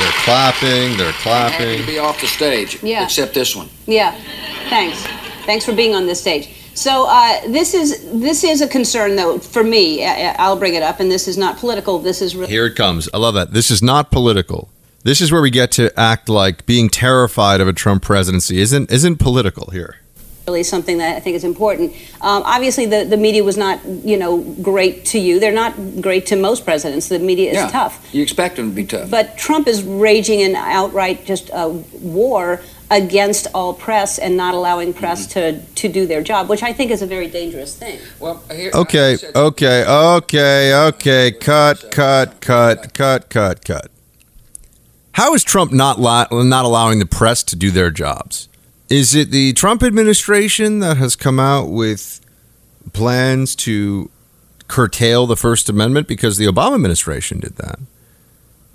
They're clapping. They're am happy to be off the stage, Yeah. except this one. Yeah, thanks. Thanks for being on this stage. So uh, this is this is a concern, though, for me. I- I- I'll bring it up, and this is not political. This is really Here it comes. I love that. This is not political. This is where we get to act like being terrified of a Trump presidency isn't isn't political here. really something that I think is important. Um, obviously, the, the media was not, you know, great to you. They're not great to most presidents. The media is yeah. tough. You expect them to be tough. But Trump is raging an outright just a war against all press and not allowing press Mm-hmm. to, to do their job, which I think is a very dangerous thing. well, here, Okay, said- okay, okay, okay. Cut, cut, cut, cut, cut, cut. How is Trump not li- not allowing the press to do their jobs? Is it the Trump administration that has come out with plans to curtail the First Amendment because the Obama administration did that?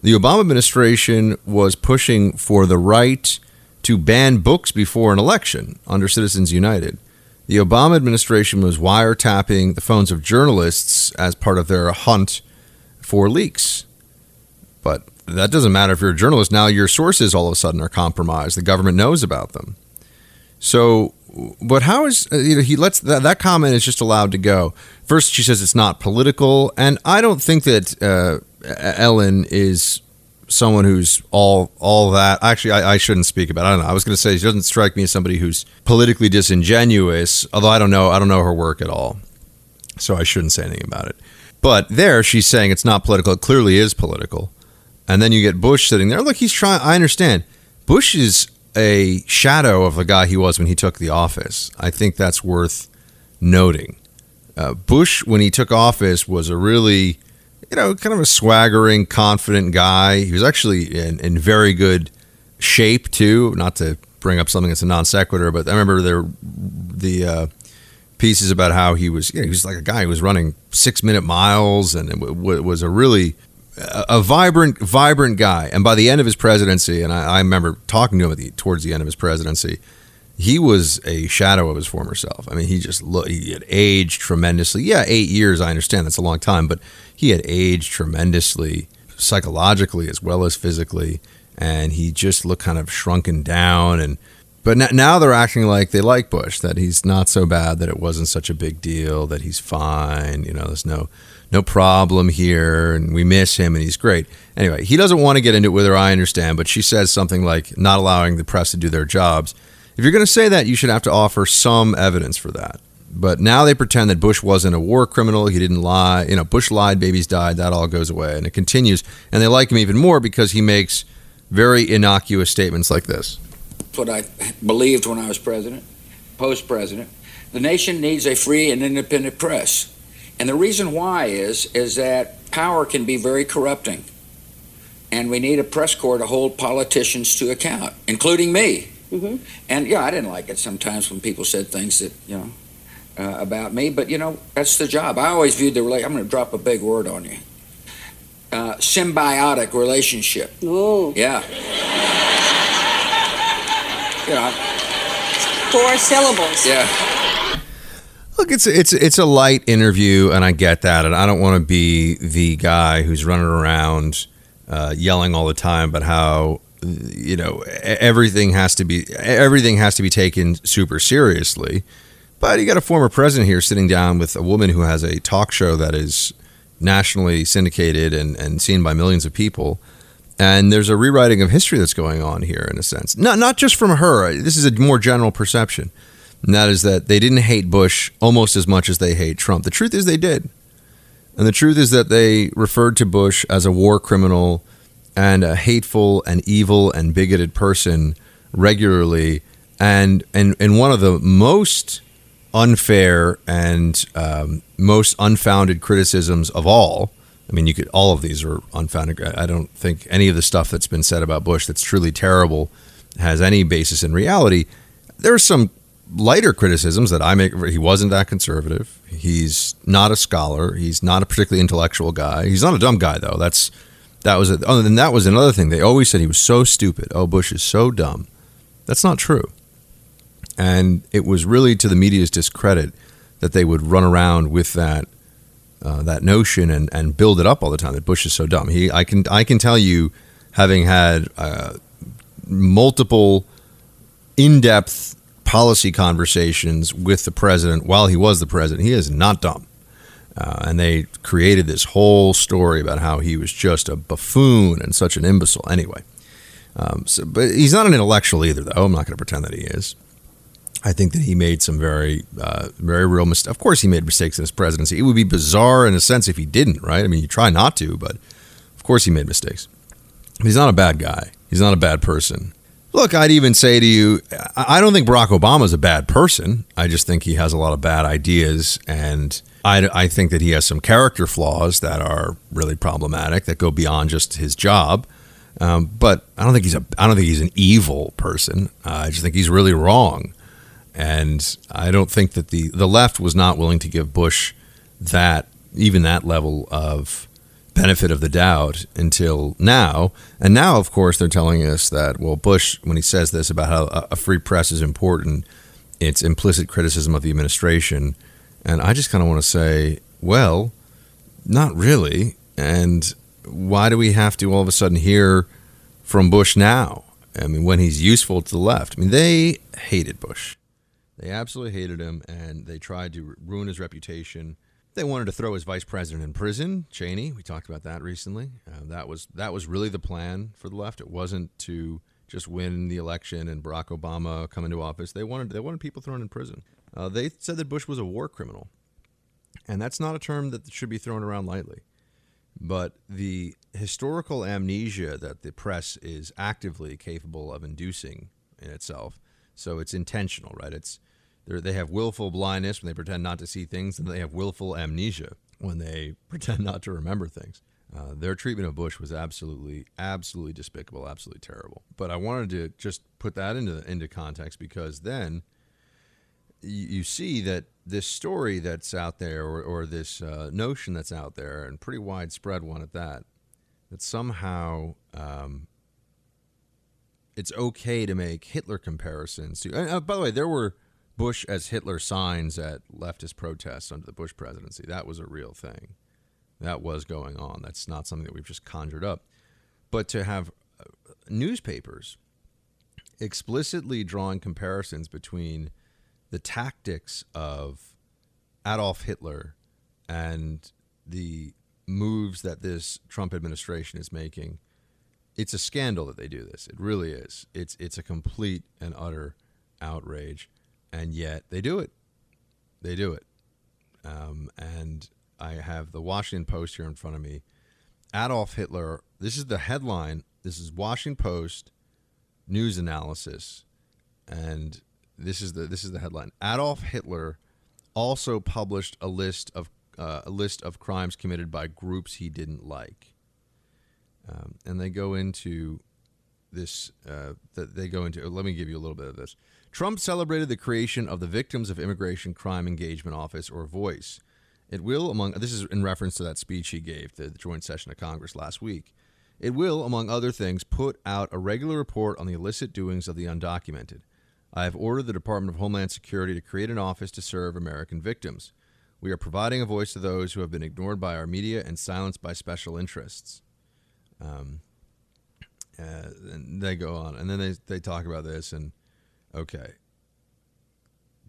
The Obama administration was pushing for the right to ban books before an election under Citizens United. The Obama administration was wiretapping the phones of journalists as part of their hunt for leaks. But that doesn't matter if you're a journalist. Now your sources all of a sudden are compromised. The government knows about them. So, but how is uh, you know he lets that that comment is just allowed to go? First, she says it's not political, and I don't think that uh, Ellen is someone who's all all that. Actually, I, I shouldn't speak about. It. I don't know. I was going to say she doesn't strike me as somebody who's politically disingenuous. Although I don't know, I don't know her work at all, so I shouldn't say anything about it. But there, she's saying it's not political. It clearly is political. And then you get Bush sitting there. Look, he's trying. I understand. Bush is a shadow of the guy he was when he took the office. I think that's worth noting. Uh, Bush, when he took office, was a really, you know, kind of a swaggering, confident guy. He was actually in, in very good shape too. Not to bring up something that's a non sequitur, but I remember there the uh, pieces about how he was. You know, he was like a guy who was running six minute miles, and it w- was a really a, vibrant, vibrant guy. And by the end of his presidency, and I, I remember talking to him at the, towards the end of his presidency, he was a shadow of his former self. I mean, he just looked, he had aged tremendously. Yeah, eight years, I understand that's a long time, but he had aged tremendously psychologically as well as physically. And he just looked kind of shrunken down. And but n- now they're acting like they like Bush, that he's not so bad, that it wasn't such a big deal, that he's fine. You know, there's no no problem here, and we miss him, and he's great. Anyway, he doesn't want to get into it with her. I understand, but she says something like not allowing the press to do their jobs. If you're going to say that, you should have to offer some evidence for that. but now they pretend that Bush wasn't a war criminal. He didn't lie. You know, Bush lied, babies died. That all goes away. And it continues. And they like him even more because he makes very innocuous statements like this. What I believed when I was president, post president. The nation needs a free and independent press. And the reason why is is that power can be very corrupting. And we need a press corps to hold politicians to account, including me. Mm-hmm. And yeah, I didn't like it sometimes when people said things that, you know, uh, about me, but you know, that's the job. I always viewed the relation, I'm going to drop a big word on you. Uh, symbiotic relationship. Ooh, Yeah. yeah, four syllables. yeah. Look, it's it's it's a light interview, and I get that, and I don't want to be the guy who's running around uh, yelling all the time about how you know everything has to be everything has to be taken super seriously. But you got a former president here sitting down with a woman who has a talk show that is nationally syndicated and, and seen by millions of people. And there's a rewriting of history that's going on here, in a sense. Not not just from her. This is a more general perception, and that is that they didn't hate Bush almost as much as they hate Trump. The truth is they did, and the truth is that they referred to Bush as a war criminal and a hateful and evil and bigoted person regularly, and and and one of the most unfair and um, most unfounded criticisms of all. I mean, you could all of these are unfounded. I don't think any of the stuff that's been said about Bush that's truly terrible has any basis in reality. There are some lighter criticisms that I make. He wasn't that conservative. He's not a scholar. He's not a particularly intellectual guy. He's not a dumb guy though. That's that was. Oh, and that was another thing. They always said he was so stupid. Oh, Bush is so dumb. That's not true. And it was really to the media's discredit that they would run around with that uh, that notion and, and build it up all the time that Bush is so dumb. He I can I can tell you, having had uh, multiple in-depth policy conversations with the president while he was the president, he is not dumb. Uh, and they created this whole story about how he was just a buffoon and such an imbecile. Anyway, um, so, but he's not an intellectual either, though. I'm not going to pretend that he is. I think that he made some very, uh, very real mistakes. Of course, he made mistakes in his presidency. It would be bizarre in a sense if he didn't, right? I mean, you try not to, but of course he made mistakes. He's not a bad guy. He's not a bad person. Look, I'd even say to you, I don't think Barack Obama is a bad person. I just think he has a lot of bad ideas, and I, I think that he has some character flaws that are really problematic that go beyond just his job. Um, but I don't think he's a I don't think he's an evil person. Uh, I just think he's really wrong, and I don't think that the the left was not willing to give Bush that even that level of benefit of the doubt until now. And now, of course, they're telling us that, well, Bush, when he says this about how a- free press is important, it's implicit criticism of the administration. And I just kind of want to say, well, not really. And why do we have to all of a sudden hear from Bush now? I mean, when he's useful to the left. I mean, they hated Bush. They absolutely hated him, and they tried to ruin his reputation. They wanted to throw his vice president in prison, Cheney. We talked about that recently. Uh, that was that was really the plan for the left. It wasn't to just win the election and Barack Obama come into office. They wanted they wanted people thrown in prison. Uh, they said that Bush was a war criminal, and that's not a term that should be thrown around lightly. But the historical amnesia that the press is actively capable of inducing in itself, so it's intentional, right? It's they're, they have willful blindness when they pretend not to see things, and they have willful amnesia when they pretend not to remember things. Uh, their treatment of Bush was absolutely, absolutely despicable, absolutely terrible. But I wanted to just put that into into context because then you, you see that this story that's out there, or, or this uh, notion that's out there, and pretty widespread one at that, that somehow um, it's okay to make Hitler comparisons to. Uh, by the way, there were Bush as Hitler signs at leftist protests under the Bush presidency. That was a real thing. That was going on. That's not something that we've just conjured up. But to have uh, newspapers explicitly drawing comparisons between the tactics of Adolf Hitler and the moves that this Trump administration is making, it's a scandal that they do this. It really is. It's it's a complete and utter outrage, and yet they do it. they do it. Um, and I have the Washington Post here in front of me. Adolf Hitler. This is the headline. This is Washington Post news analysis, and this is the this is the headline. Adolf Hitler also published a list of uh, a list of crimes committed by groups he didn't like, um, and they go into this. Uh, they go into. Let me give you a little bit of this. Trump celebrated the creation of the Victims of Immigration Crime Engagement Office, or VOICE. It will, among this is in reference to that speech he gave to the joint session of Congress last week. It will, among other things, put out a regular report on the illicit doings of the undocumented. I have ordered the Department of Homeland Security to create an office to serve American victims. We are providing a voice to those who have been ignored by our media and silenced by special interests. Um, uh, and they go on, and then they, they talk about this, and okay.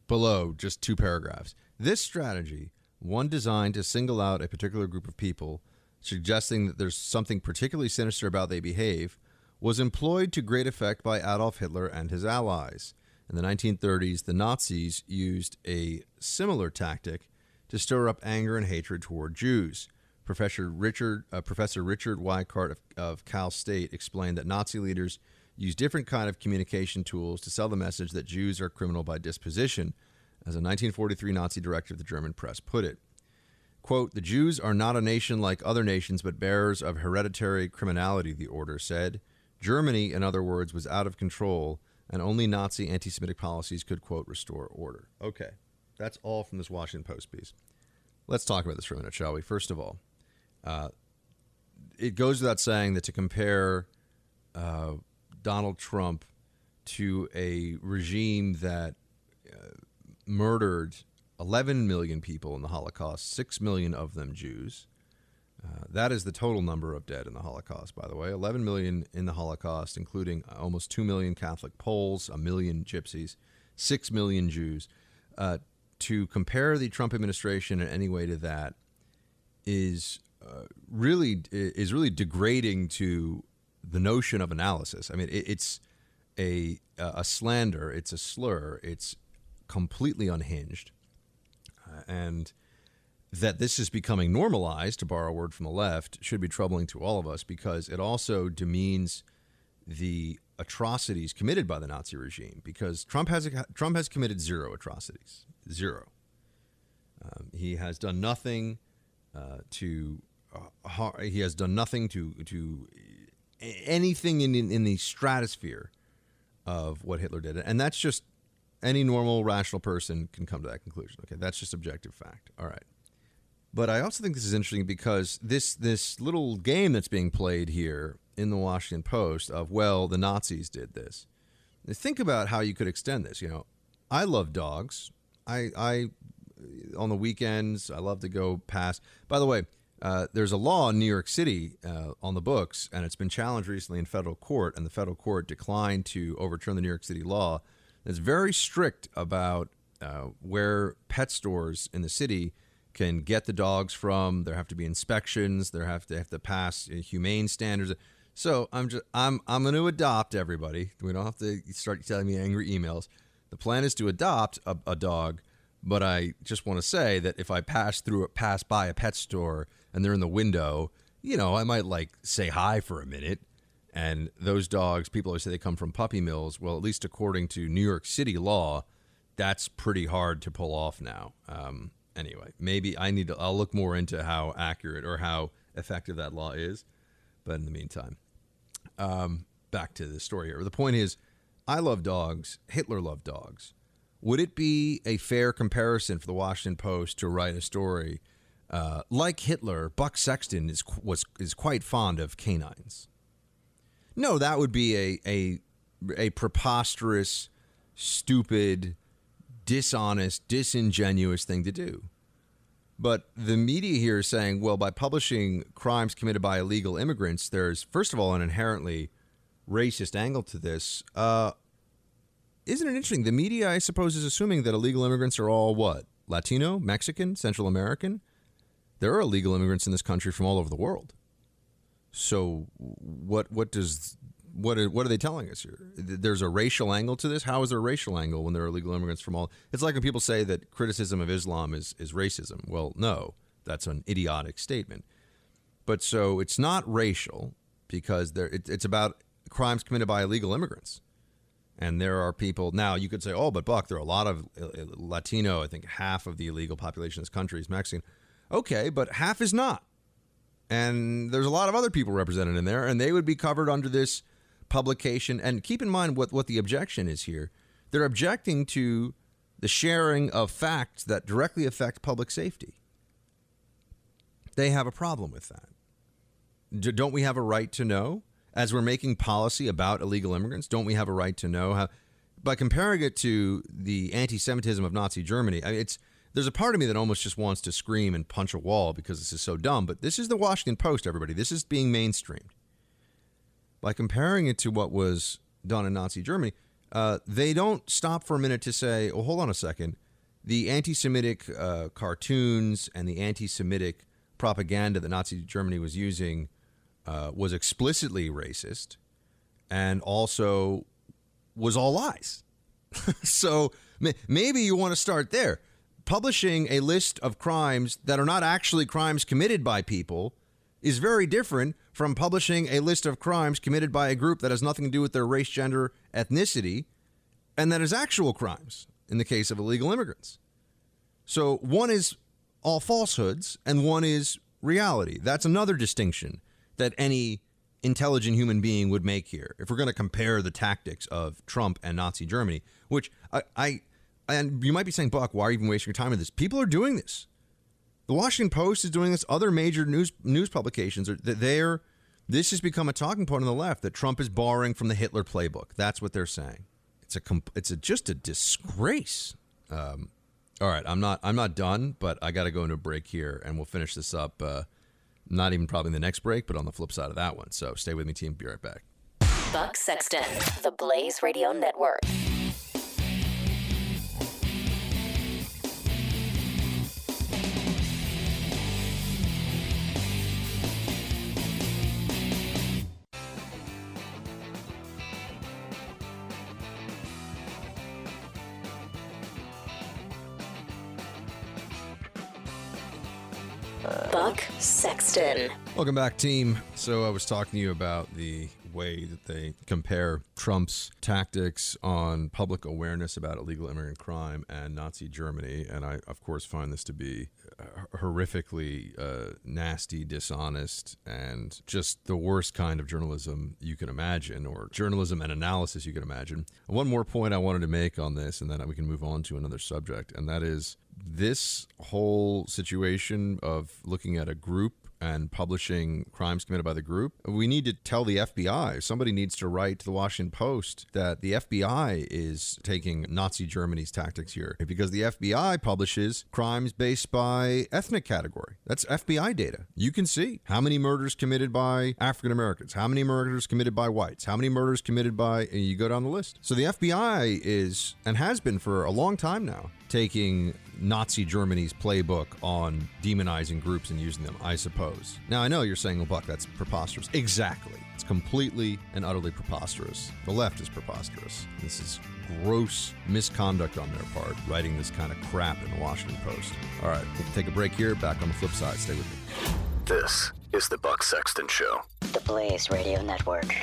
Below, just two paragraphs. This strategy, one designed to single out a particular group of people, suggesting that there's something particularly sinister about they behave, was employed to great effect by Adolf Hitler and his allies. In the 1930s, the Nazis used a similar tactic to stir up anger and hatred toward Jews. Professor Richard, uh, Professor Richard Weikart of, of Cal State explained that Nazi leaders use different kind of communication tools to sell the message that Jews are criminal by disposition, as a 1943 Nazi director of the German press put it. Quote, the Jews are not a nation like other nations, but bearers of hereditary criminality, the order said. Germany, in other words, was out of control, and only Nazi anti Semitic policies could, quote, restore order. Okay, that's all from this Washington Post piece. Let's talk about this for a minute, shall we? First of all, uh, it goes without saying that to compare uh, Donald Trump to a regime that uh, murdered 11 million people in the Holocaust, 6 million of them Jews. Uh, that is the total number of dead in the Holocaust, by the way. 11 million in the Holocaust, including almost 2 million Catholic Poles, a million Gypsies, 6 million Jews. Uh, to compare the Trump administration in any way to that is uh, really is really degrading to the notion of analysis. I mean, it, it's a a slander, it's a slur, it's completely unhinged and that this is becoming normalized, to borrow a word from the left, should be troubling to all of us because it also demeans the atrocities committed by the Nazi regime. Because Trump has Trump has committed zero atrocities, zero. Um, he has done nothing uh, to uh, he has done nothing to to anything in, in in the stratosphere of what Hitler did, and that's just any normal, rational person can come to that conclusion. Okay, that's just objective fact. All right. But I also think this is interesting because this this little game that's being played here in the Washington Post of well, the Nazis did this. think about how you could extend this. You know, I love dogs. I I on the weekends I love to go past. By the way, uh, there's a law in New York City uh, on the books, and it's been challenged recently in federal court, and the federal court declined to overturn the New York City law It's very strict about uh, where pet stores in the city can get the dogs from. There have to be inspections. There have to have to pass humane standards. So I'm just I'm I'm going to adopt everybody. We don't have to start telling me angry emails. The plan is to adopt a, a dog, but I just want to say that if I pass through pass by a pet store and they're in the window, you know, I might like say hi for a minute and those dogs, people always say they come from puppy mills. Well, at least according to New York City law, that's pretty hard to pull off now. Um, anyway, maybe I need to, I'll look more into how accurate or how effective that law is. But in the meantime, um, back to the story here. The point is, I love dogs. Hitler loved dogs. Would it be a fair comparison for the Washington Post to write a story uh, like Hitler? Buck Sexton is was is quite fond of canines. No, that would be a a a preposterous, stupid, dishonest, disingenuous thing to do. But the media here is saying, well, by publishing crimes committed by illegal immigrants, there's first of all an inherently racist angle to this. Uh, isn't it interesting? The media, I suppose, is assuming that illegal immigrants are all what? Latino, Mexican, Central American? There are illegal immigrants in this country from all over the world. So what what does what are, what are they telling us here? There's a racial angle to this. How is there a racial angle when there are illegal immigrants from all? It's like when people say that criticism of Islam is is racism. Well, no, that's an idiotic statement. But so it's not racial because there it, it's about crimes committed by illegal immigrants. And there are people now. You could say, "Oh, but Buck, there are a lot of uh, Latino. I think half of the illegal population in this country is Mexican." Okay, but half is not. And there's a lot of other people represented in there, and they would be covered under this publication. And keep in mind what, what the objection is here. They're objecting to the sharing of facts that directly affect public safety. They have a problem with that. Don't we have a right to know? As we're making policy about illegal immigrants, don't we have a right to know how? By comparing it to the anti Semitism of Nazi Germany, I mean, it's there's a part of me that almost just wants to scream and punch a wall because this is so dumb. But this is the Washington Post, everybody. This is being mainstreamed. By comparing it to what was done in Nazi Germany, uh, they don't stop for a minute to say, "Oh, hold on a second. The anti-Semitic uh, cartoons and the anti-Semitic propaganda that Nazi Germany was using uh, was explicitly racist, and also was all lies." so maybe you want to start there publishing a list of crimes that are not actually crimes committed by people is very different from publishing a list of crimes committed by a group that has nothing to do with their race, gender, ethnicity, and that is actual crimes in the case of illegal immigrants. So one is all falsehoods and one is reality. That's another distinction that any intelligent human being would make here. If we're going to compare the tactics of Trump and Nazi Germany, which I, I and you might be saying, Buck, why are you even wasting your time on this? People are doing this. The Washington Post is doing this. Other major news news publications are that they're. This has become a talking point on the left that Trump is borrowing from the Hitler playbook. That's what they're saying. It's a it's a, just a disgrace. Um, all right, I'm not I'm not done, but I got to go into a break here, and we'll finish this up. Uh, not even probably the next break, but on the flip side of that one. So stay with me, team. Be right back. Buck Sexton, the Blaze Radio Network. Welcome back, team. So, I was talking to you about the way that they compare Trump's tactics on public awareness about illegal immigrant crime and Nazi Germany. And I, of course, find this to be horrifically uh, nasty, dishonest, and just the worst kind of journalism you can imagine, or journalism and analysis you can imagine. One more point I wanted to make on this, and then we can move on to another subject, and that is this whole situation of looking at a group and publishing crimes committed by the group, we need to tell the FBI. Somebody needs to write to the Washington Post that the FBI is taking Nazi Germany's tactics here because the FBI publishes crimes based by ethnic category. That's FBI data. You can see how many murders committed by African Americans, how many murders committed by whites, how many murders committed by, and you go down the list. So the FBI is, and has been for a long time now, taking Nazi Germany's playbook on demonizing groups and using them, I suppose. Now, I know you're saying, well, Buck, that's preposterous. Exactly. It's completely and utterly preposterous. The left is preposterous. This is gross misconduct on their part, writing this kind of crap in the Washington Post. All right, we'll take a break here. Back on the flip side. Stay with me. This is the Buck Sexton Show. The Blaze Radio Network.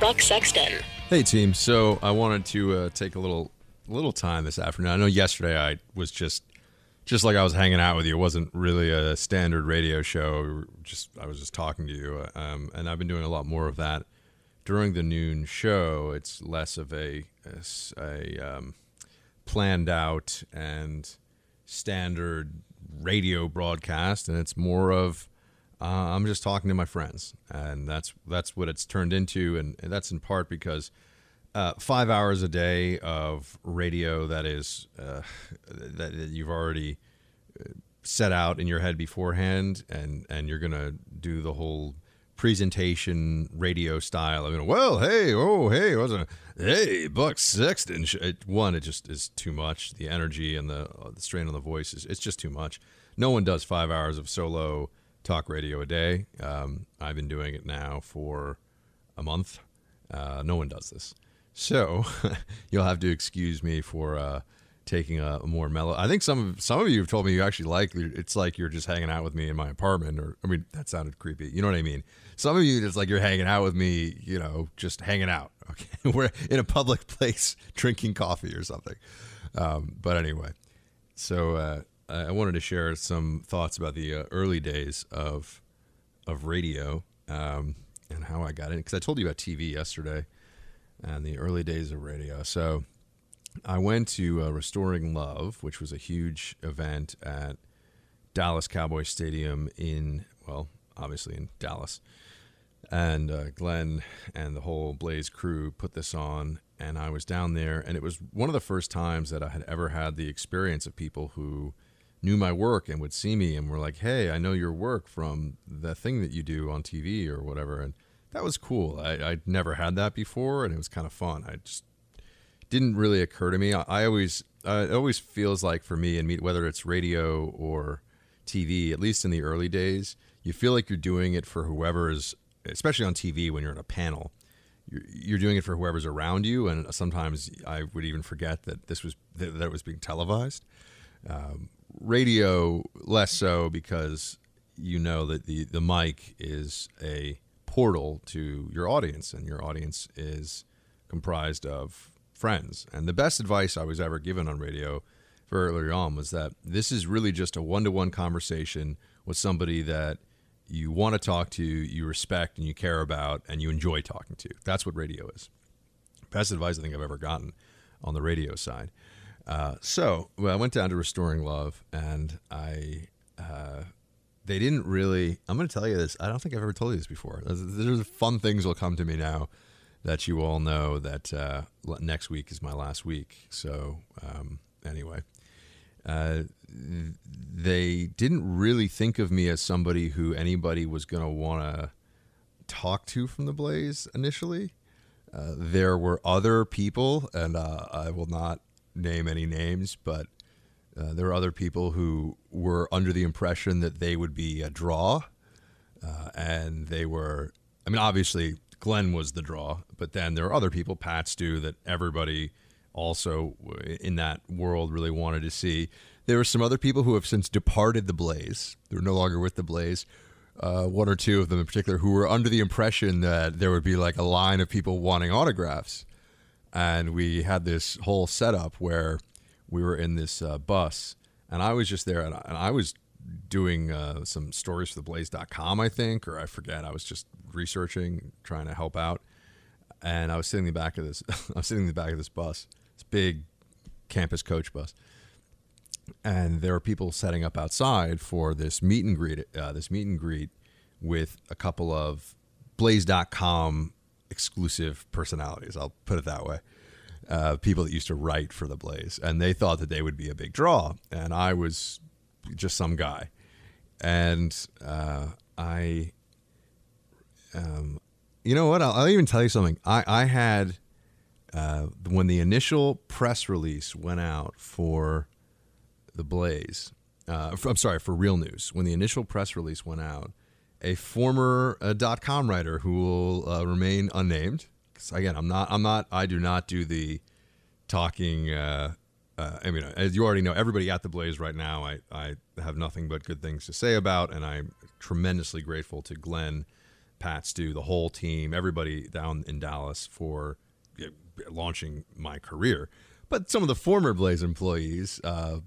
Buck Sexton. Hey team, so I wanted to uh, take a little little time this afternoon. I know yesterday I was just just like I was hanging out with you. It wasn't really a standard radio show. Just I was just talking to you, um, and I've been doing a lot more of that during the noon show. It's less of a a, a um, planned out and standard radio broadcast, and it's more of uh, I'm just talking to my friends, and that's that's what it's turned into, and, that's in part because uh, five hours a day of radio that is uh, that you've already set out in your head beforehand, and and you're gonna do the whole presentation radio style. I mean, well, hey, oh, hey, what's a hey, Buck Sexton? It, one, it just is too much. The energy and the uh, the strain on the voice is it's just too much. No one does five hours of solo talk radio a day. Um, I've been doing it now for a month. Uh, no one does this, so you'll have to excuse me for. Uh, taking a, more mellow. I think some of some of you have told me you actually like it's like you're just hanging out with me in my apartment, or I mean that sounded creepy. You know what I mean? Some of you it's like you're hanging out with me, you know, just hanging out. Okay, we're in a public place drinking coffee or something. Um, but anyway, so uh, I wanted to share some thoughts about the uh, early days of of radio um, and how I got in because I told you about TV yesterday and the early days of radio. So I went to uh, Restoring Love, which was a huge event at Dallas Cowboy Stadium in, well, obviously in Dallas. And uh, Glenn and the whole Blaze crew put this on, and I was down there, and it was one of the first times that I had ever had the experience of people who knew my work and would see me and were like, "Hey, I know your work from the thing that you do on TV or whatever," and that was cool. I, I'd never had that before, and it was kind of fun. I just didn't really occur to me. I, I always uh, it always feels like for me and whether it's radio or TV, at least in the early days, you feel like you're doing it for whoever is, especially on TV when you're in a panel. You're, you're doing it for whoever's around you, and sometimes I would even forget that this was that, that it was being televised. Um, radio less so because you know that the the mic is a portal to your audience, and your audience is comprised of friends. And the best advice I was ever given on radio very early on was that this is really just a one to one conversation with somebody that you want to talk to, you respect, and you care about, and you enjoy talking to. That's what radio is. Best advice I think I've ever gotten on the radio side. Uh, so well, I went down to Restoring Love, and I. Uh, they didn't really. I'm going to tell you this. I don't think I've ever told you this before. There's, fun things will come to me now that you all know that uh, next week is my last week. So um, anyway, uh, they didn't really think of me as somebody who anybody was going to want to talk to from the Blaze initially. Uh, there were other people, and uh, I will not name any names, but uh, there were other people who were under the impression that they would be a draw, uh, and they were. I mean, obviously, Glenn was the draw, but then there are other people, Pat Stu, that everybody also in that world really wanted to see. There were some other people who have since departed the Blaze. They're no longer with the Blaze. Uh, one or two of them in particular who were under the impression that there would be like a line of people wanting autographs. And we had this whole setup where we were in this uh, bus, and I was just there, and I, and I was doing uh, some stories for theblaze.com, I think, or I forget. I was just researching, trying to help out. And I was sitting in the back of this, I was sitting in the back of this bus, this big campus coach bus. And there were people setting up outside for this meet and greet, uh, this meet and greet with a couple of blaze.com exclusive personalities. I'll put it that way. Uh, people that used to write for the Blaze, and they thought that they would be a big draw, and I was just some guy. And uh, I, um, you know what? I'll, I'll, even tell you something. I, I had, uh, when the initial press release went out for the Blaze, uh, I'm sorry, for Real News, when the initial press release went out, a former uh, dot com writer who will uh, remain unnamed. Because again, I'm not, I'm not, I do not do the talking uh, uh, I mean, as you already know, everybody at the Blaze right now, I, I have nothing but good things to say about, and I'm tremendously grateful to Glenn, Pat, Stu, the whole team, everybody down in Dallas for launching my career. But some of the former Blaze employees, uh,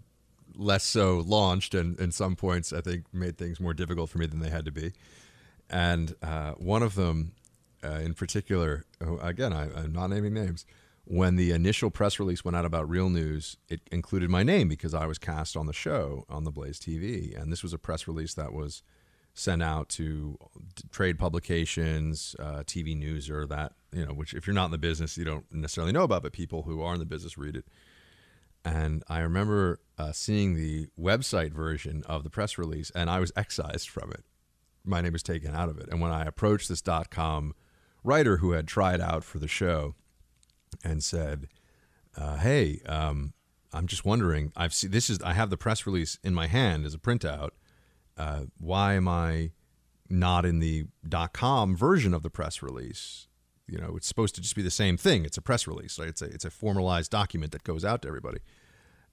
less so launched, and in some points, I think made things more difficult for me than they had to be. And uh, one of them, uh, in particular, again, I, I'm not naming names when the initial press release went out about Real News, it included my name because I was cast on the show on the Blaze TV. And this was a press release that was sent out to trade publications, uh, TV news, or that, you know, which if you're not in the business, you don't necessarily know about, but people who are in the business read it. And I remember uh, seeing the website version of the press release, and I was excised from it. My name was taken out of it. And when I approached this dot .com writer who had tried out for the show and said, uh, "Hey, um, I'm just wondering. I've seen this is I have the press release in my hand as a printout. Uh, why am I not in the .com version of the press release? You know, it's supposed to just be the same thing. It's a press release. Right? It's a it's a formalized document that goes out to everybody."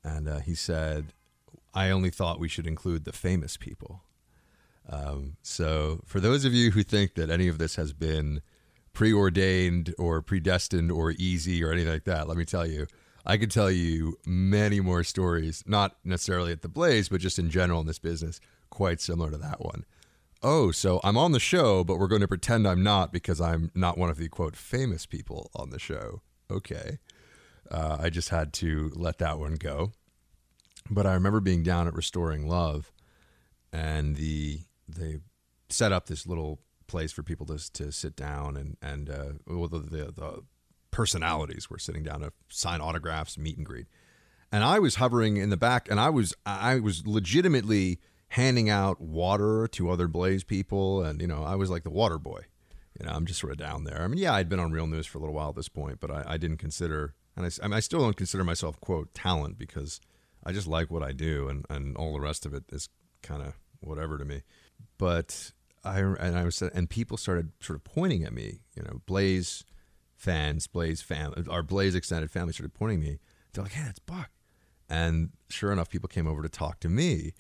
And uh, he said, "I only thought we should include the famous people." Um, so, for those of you who think that any of this has been preordained or predestined or easy or anything like that, let me tell you, I could tell you many more stories, not necessarily at the Blaze, but just in general in this business, quite similar to that one. Oh, so I'm on the show, but we're going to pretend I'm not because I'm not one of the quote famous people on the show. Okay. Uh, I just had to let that one go. But I remember being down at Restoring Love and the they set up this little place for people to, to sit down and and uh, well, the, the, the personalities were sitting down to sign autographs, meet and greet, and I was hovering in the back, and I was I was legitimately handing out water to other Blaze people, and you know I was like the water boy. You know, I'm just sort of down there. I mean, yeah, I'd been on Real News for a little while at this point, but I, I didn't consider, and I, I, mean, I still don't consider myself quote talent because I just like what I do, and and all the rest of it is kind of whatever to me. But I and I was and people started sort of pointing at me. You know, Blaze fans, Blaze family, our Blaze extended family started pointing me. They're like, "Hey, it's Buck," and sure enough, people came over to talk to me,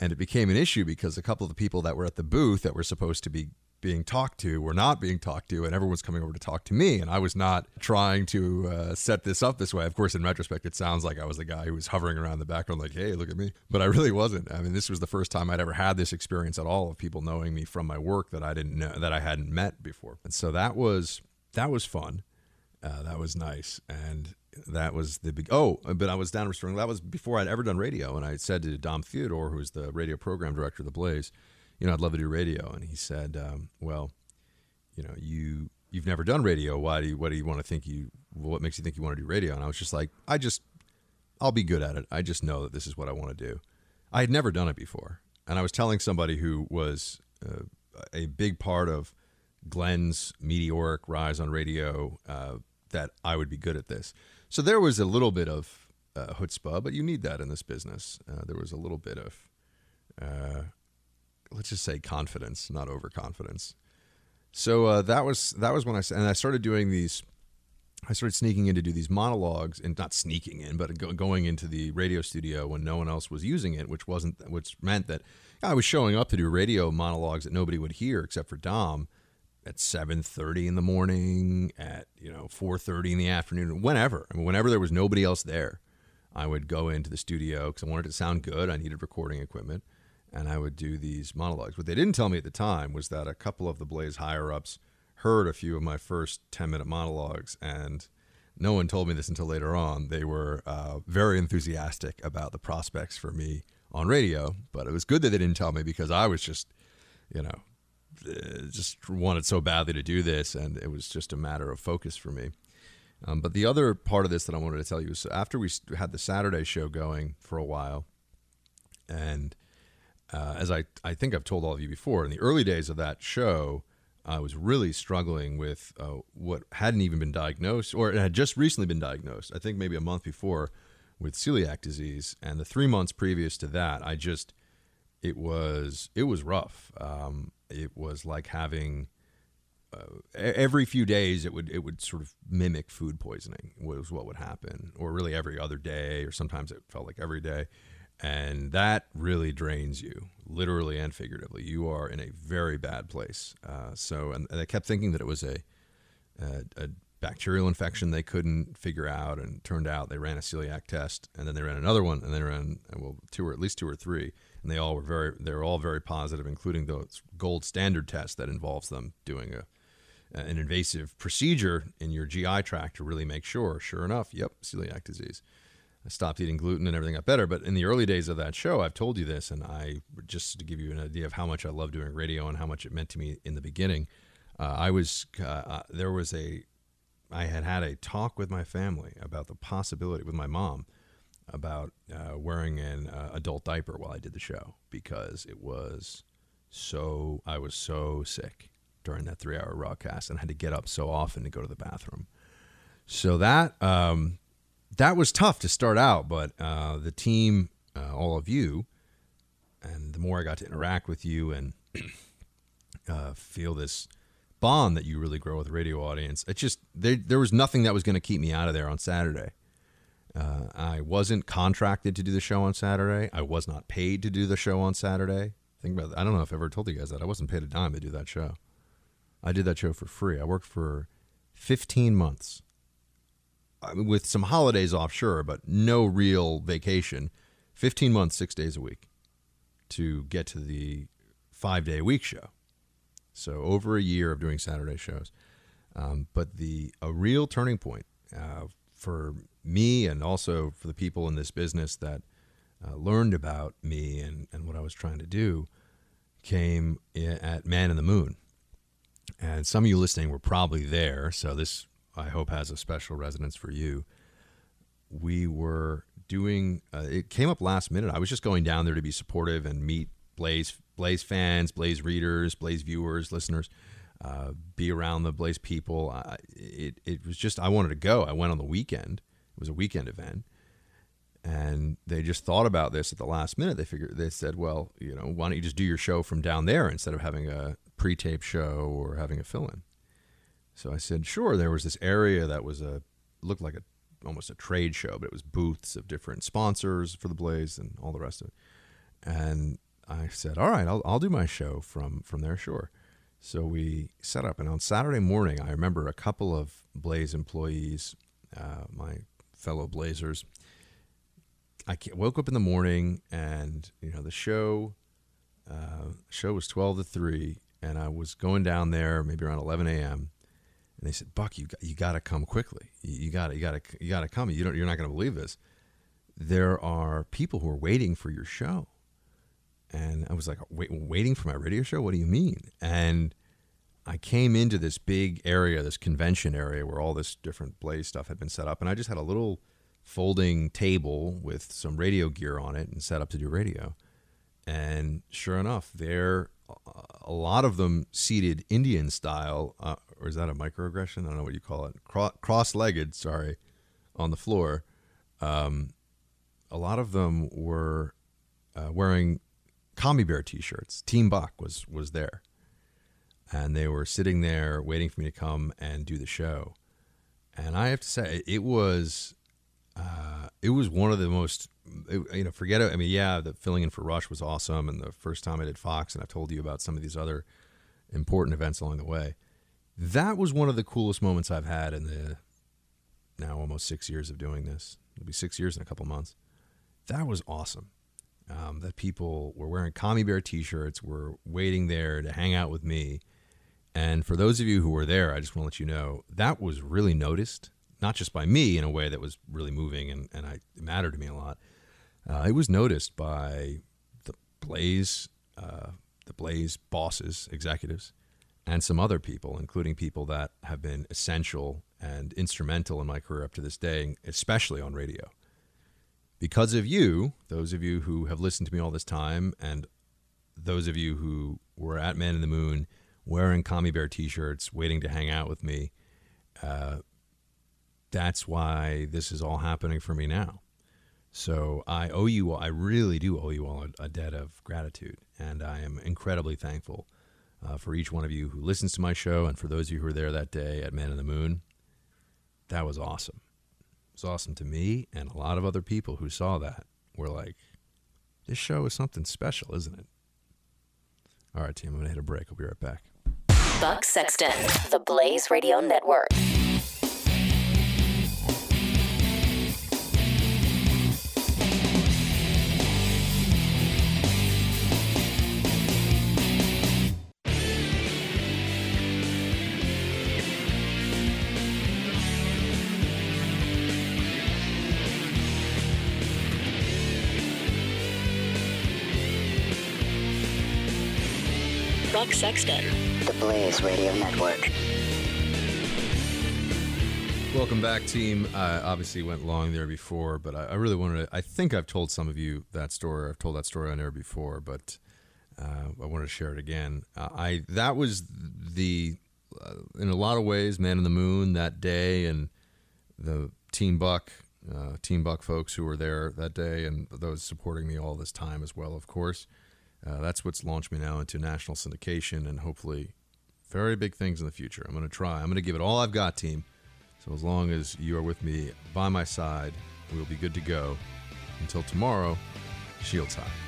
and it became an issue because a couple of the people that were at the booth that were supposed to be being talked to were not being talked to, and everyone's coming over to talk to me. And I was not trying to uh, set this up this way. Of course, in retrospect, it sounds like I was the guy who was hovering around the background, like, "Hey, look at me," but I really wasn't. I mean, this was the first time I'd ever had this experience at all of people knowing me from my work that I didn't know that I hadn't met before, and so that was that was fun. Uh, that was nice, and that was the big. Oh, but I was down restoring. That was before I'd ever done radio, and I said to Dom Theodore, who was the radio program director of the Blaze you know, I'd love to do radio. And he said, um, well, you know, you you've never done radio. Why do you, what do you want to think you, what makes you think you want to do radio? And I was just like, I just, I'll be good at it. I just know that this is what I want to do. I had never done it before. And I was telling somebody who was uh, a big part of Glenn's meteoric rise on radio uh, that I would be good at this. So there was a little bit of uh, chutzpah, but you need that in this business. Uh, there was a little bit of, uh, let's just say confidence, not overconfidence. So uh, that was that was when I and I started doing these. I started sneaking in to do these monologues, and not sneaking in, but go, going into the radio studio when no one else was using it, which wasn't, which meant that I was showing up to do radio monologues that nobody would hear except for Dom at seven thirty in the morning, at you know four thirty in the afternoon, whenever. I mean, whenever there was nobody else there, I would go into the studio because I wanted to sound good. I needed recording equipment and I would do these monologues. What they didn't tell me at the time was that a couple of the Blaze higher ups heard a few of my first 10 minute monologues, and no one told me this until later on. They were uh, very enthusiastic about the prospects for me on radio, but it was good that they didn't tell me because I was just, you know, uh, just wanted so badly to do this, and it was just a matter of focus for me. Um, but the other part of this that I wanted to tell you is after we had the Saturday show going for a while, and uh, as I, I think I've told all of you before, in the early days of that show, I was really struggling with uh, what hadn't even been diagnosed, or had just recently been diagnosed. I think maybe a month before with celiac disease, and the three months previous to that, I just it was it was rough. Um, it was like having uh, every few days it would it would sort of mimic food poisoning was what would happen, or really every other day, or sometimes it felt like every day and that really drains you literally and figuratively. You are in a very bad place. Uh, so and, and, i kept thinking that it was a, a, a, bacterial infection they couldn't figure out and turned out they ran a celiac test and then they ran another one and they ran well two or at least two or three and they all were very they were all very positive including the gold standard test that involves them doing a an invasive procedure in your GI tract to really make sure sure enough yep celiac disease I stopped eating gluten and everything got better. But in the early days of that show, I've told you this, and I just to give you an idea of how much I love doing radio and how much it meant to me in the beginning. Uh, I was uh, uh, there was a I had had a talk with my family about the possibility with my mom about uh, wearing an uh, adult diaper while I did the show because it was so I was so sick during that three hour broadcast and had to get up so often to go to the bathroom. So that um, that was tough to start out, but uh, the team, uh, all of you, and the more I got to interact with you and uh, feel this bond that you really grow with the radio audience, it just there there was nothing that was going to keep me out of there on Saturday. Uh, I wasn't contracted to do the show on Saturday. I was not paid to do the show on Saturday. Think about that. I don't know if I ever told you guys that. I wasn't paid a dime to do that show. I did that show for free. I worked for 15 months with some holidays off, sure, but no real vacation. 15 months, six days a week to get to the five day a week show. So over a year of doing Saturday shows. Um, but the a real turning point uh, for me and also for the people in this business that uh, learned about me and, and what I was trying to do came at Man in the Moon. And some of you listening were probably there, so this I hope has a special resonance for you. We were doing uh, it came up last minute. I was just going down there to be supportive and meet Blaze Blaze fans, Blaze readers, Blaze viewers, listeners, uh, be around the Blaze people. I, it it was just I wanted to go. I went on the weekend. It was a weekend event, and they just thought about this at the last minute. They figured they said, well, you know, why don't you just do your show from down there instead of having a pre-tape show or having a fill-in? So I said, sure. There was this area that was a looked like a almost a trade show, but it was booths of different sponsors for the Blaze and all the rest of it. And I said, all right, I'll, I'll do my show from from there, sure. So we set up, and on Saturday morning, I remember a couple of Blaze employees, uh, my fellow Blazers. I woke up in the morning, and you know the show. Uh, show was twelve to three, and I was going down there maybe around eleven a.m and they said, "Buck, you got, you got to come quickly. You got to you got to you got to come. You don't you're not going to believe this. There are people who are waiting for your show." And I was like, Wait, waiting for my radio show? What do you mean? And I came into this big area, this convention area where all this different Blaze stuff had been set up. And I just had a little folding table with some radio gear on it and set up to do radio. And sure enough, there a lot of them seated Indian style, uh, or is that a microaggression? I don't know what you call it. Cro- cross-legged, sorry, on the floor. Um, a lot of them were uh, wearing Commie Bear T-shirts. Team Buck was was there, and they were sitting there waiting for me to come and do the show. And I have to say, it was uh, it was one of the most you know, forget it. I mean, yeah, the filling in for Rush was awesome, and the first time I did Fox, and I've told you about some of these other important events along the way. That was one of the coolest moments I've had in the now almost six years of doing this. It'll be six years in a couple months. That was awesome. Um, that people were wearing Commie Bear T-shirts, were waiting there to hang out with me. And for those of you who were there, I just want to let you know that was really noticed, not just by me in a way that was really moving and, and I, it mattered to me a lot, uh, it was noticed by the Blaze, uh, the Blaze bosses, executives, and some other people, including people that have been essential and instrumental in my career up to this day, especially on radio. Because of you, those of you who have listened to me all this time, and those of you who were at Man in the Moon wearing Commie Bear t shirts, waiting to hang out with me, uh, that's why this is all happening for me now. So I owe you I really do owe you all a, a debt of gratitude. And I am incredibly thankful uh, for each one of you who listens to my show and for those of you who were there that day at Man in the Moon. That was awesome. It was awesome to me and a lot of other people who saw that were like, this show is something special, isn't it? All right, team, I'm going to hit a break. I'll be right back. Buck Sexton, the Blaze Radio Network. Sexton. The Blaze Radio Network. Welcome back, team. I obviously, went long there before, but I, I, really wanted to. I think I've told some of you that story. I've told that story on air before, but uh, I wanted to share it again. Uh, I that was the, uh, in a lot of ways, man in the moon that day, and the Team Buck, uh, Team Buck folks who were there that day, and those supporting me all this time as well. Of course, uh, that's what's launched me now into national syndication, and hopefully, very big things in the future. I'm going to try. I'm going to give it all I've got, team. So as long as you are with me by my side, we'll be good to go. Until tomorrow, shields high.